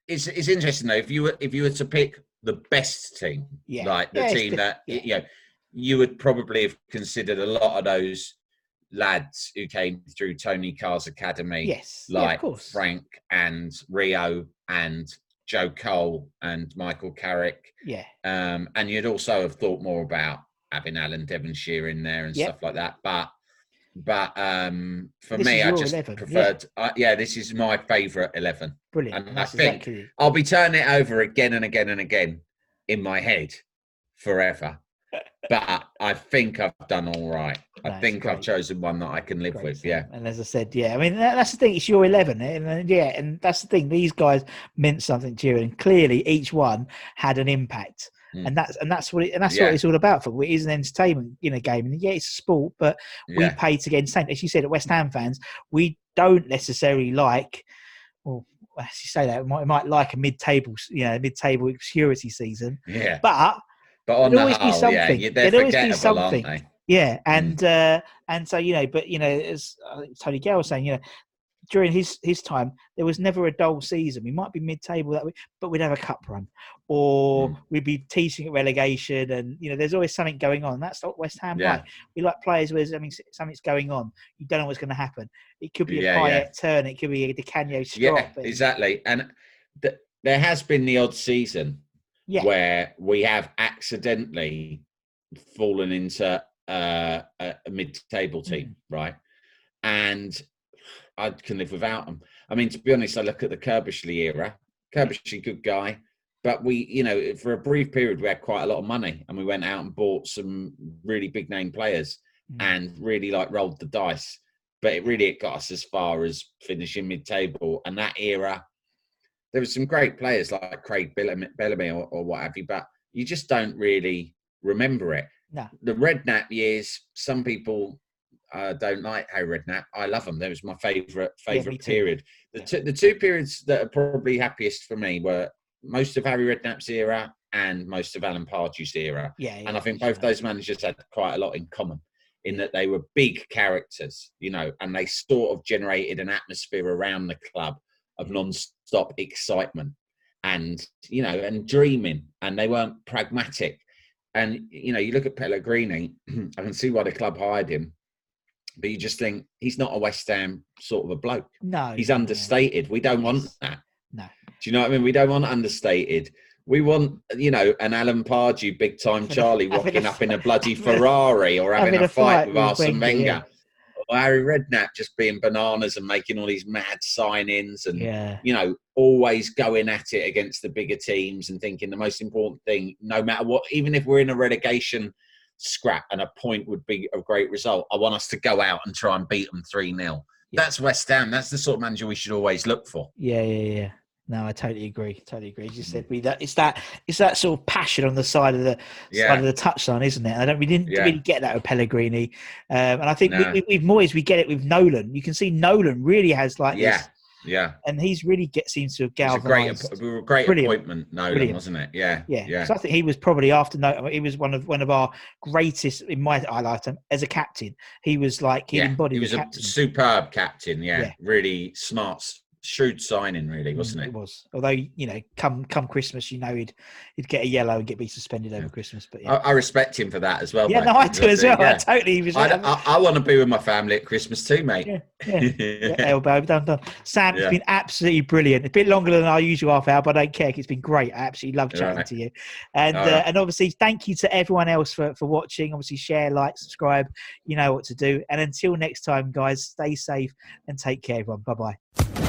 is is interesting though. If you were if you were to pick the best team, Yeah. like the Yeah, team diff- that yeah. you know, you would probably have considered a lot of those lads who came through Tony Carr's academy, Yes, yeah, like course. Frank and Rio and Joe Cole and Michael Carrick. Yeah, Um, and you'd also have thought more about having Alan Devonshire in there and Yep. stuff like that. But but um, for This me, I just 11, yeah. preferred. Uh, yeah, this is my favourite eleven. brilliant. And I think exactly. I'll be turning it over again and again and again in my head forever. But I think I've done all right. I think I've chosen one that I can live Great with. Yeah. And as I said, yeah, I mean that, that's the thing. It's your eleven, and uh, yeah, and that's the thing. These guys meant something to you, and clearly each one had an impact. Mm. And that's and that's what it, and that's Yeah. what it's all about. For it is an entertainment, you know, game, and yeah, it's a sport, but we Yeah. pay to get entertained. As you said, at West Ham fans, we don't necessarily like. Well, as you say that, we might, we might like a mid-table, you know, mid-table obscurity season, Yeah. but But on there'd the always be whole, yeah, something. you- they're always be forgettable, aren't something. they? Yeah, and uh, and so you know, but you know, as uh, Tony Gale was saying, you know, during his his time, there was never a dull season. We might be mid-table that week, but we'd have a cup run, or Mm. we'd be teasing at relegation, and you know, there's always something going on. That's what West Ham Yeah. like. We like players where something something's going on. You don't know what's going to happen. It could be a Yeah, Payet yeah. turn. It could be a Di Canio strop. Yeah, exactly. And th- there has been the odd season Yeah, where we have accidentally fallen into uh, a, a mid-table Mm. team, right? And I can live without them. I mean, to be honest, I look at the Curbishley era. Curbishley, good guy, but we, you know, for a brief period, we had quite a lot of money, and we went out and bought some really big name players, Mm. and really like rolled the dice. But it really it got us as far as finishing mid-table, and that era there were some great players like Craig Bellamy, Bellamy or, or what have you, but you just don't really remember it. No. The Redknapp years, some people uh, don't like Harry Redknapp. I love them. That was my favourite favourite too. period. The Yeah. two, the two periods that are probably happiest for me were most of Harry Redknapp's era and most of Alan Pardew's era. Yeah, yeah, and I think both sure. those managers had quite a lot in common in that they were big characters, you know, and they sort of generated an atmosphere around the club of non-stop excitement and you know and dreaming and they weren't pragmatic. And you know you look at Pellegrini I can see why the club hired him but you just think he's not a West Ham sort of a bloke. No, he's no, no. understated. We don't want that. No. do you know what I mean? We don't want understated. We want you know an Alan Pardew big time Charlie rocking up in a bloody Ferrari or having, having a, fight fight with Arsene Wenger, Wenger Harry Redknapp just being bananas and making all these mad signings and Yeah, you know, always going at it against the bigger teams and thinking the most important thing, no matter what, even if we're in a relegation scrap and a point would be a great result, I want us to go out and try and beat them 3 0. Yeah. That's West Ham. That's the sort of manager we should always look for. yeah, yeah, yeah. No, I totally agree. Totally agree. As Mm. you said, we that it's that it's that sort of passion on the side of the Yeah. side of the touchline, isn't it? I don't we didn't Yeah. really get that with Pellegrini, um, and I think No. we, we, with Moyes we get it with Nolan. You can see Nolan really has like Yeah. this, Yeah. and he's really get seems to have It was a great, galvanized. app- we were a great Brilliant. appointment, Nolan, Brilliant. wasn't it? Yeah. Yeah, Yeah. So I think he was probably after no, he was one of one of our greatest in my him as a captain. He was like he yeah. embodied He was a superb captain. Yeah. Yeah. Really smart, shrewd signing, really, wasn't Mm, it? was. Although you know, come come Christmas, you know he'd he'd get a yellow and get be suspended over Yeah. Christmas. But I, yeah, I respect him for that as well. yeah, mate, no, I do as well. think, I totally. Was. I, I, I want to be with my family at Christmas too, mate. yeah, yeah. Yeah, elbow done done. Sam, it's Yeah. been absolutely brilliant. A bit longer than our usual half hour, but I don't care. It's been great. I absolutely love chatting Right. to you. And All uh, and obviously, thank you to everyone else for for watching. Obviously, share, like, subscribe. You know what to do. And until next time, guys, stay safe and take care, everyone. Bye bye.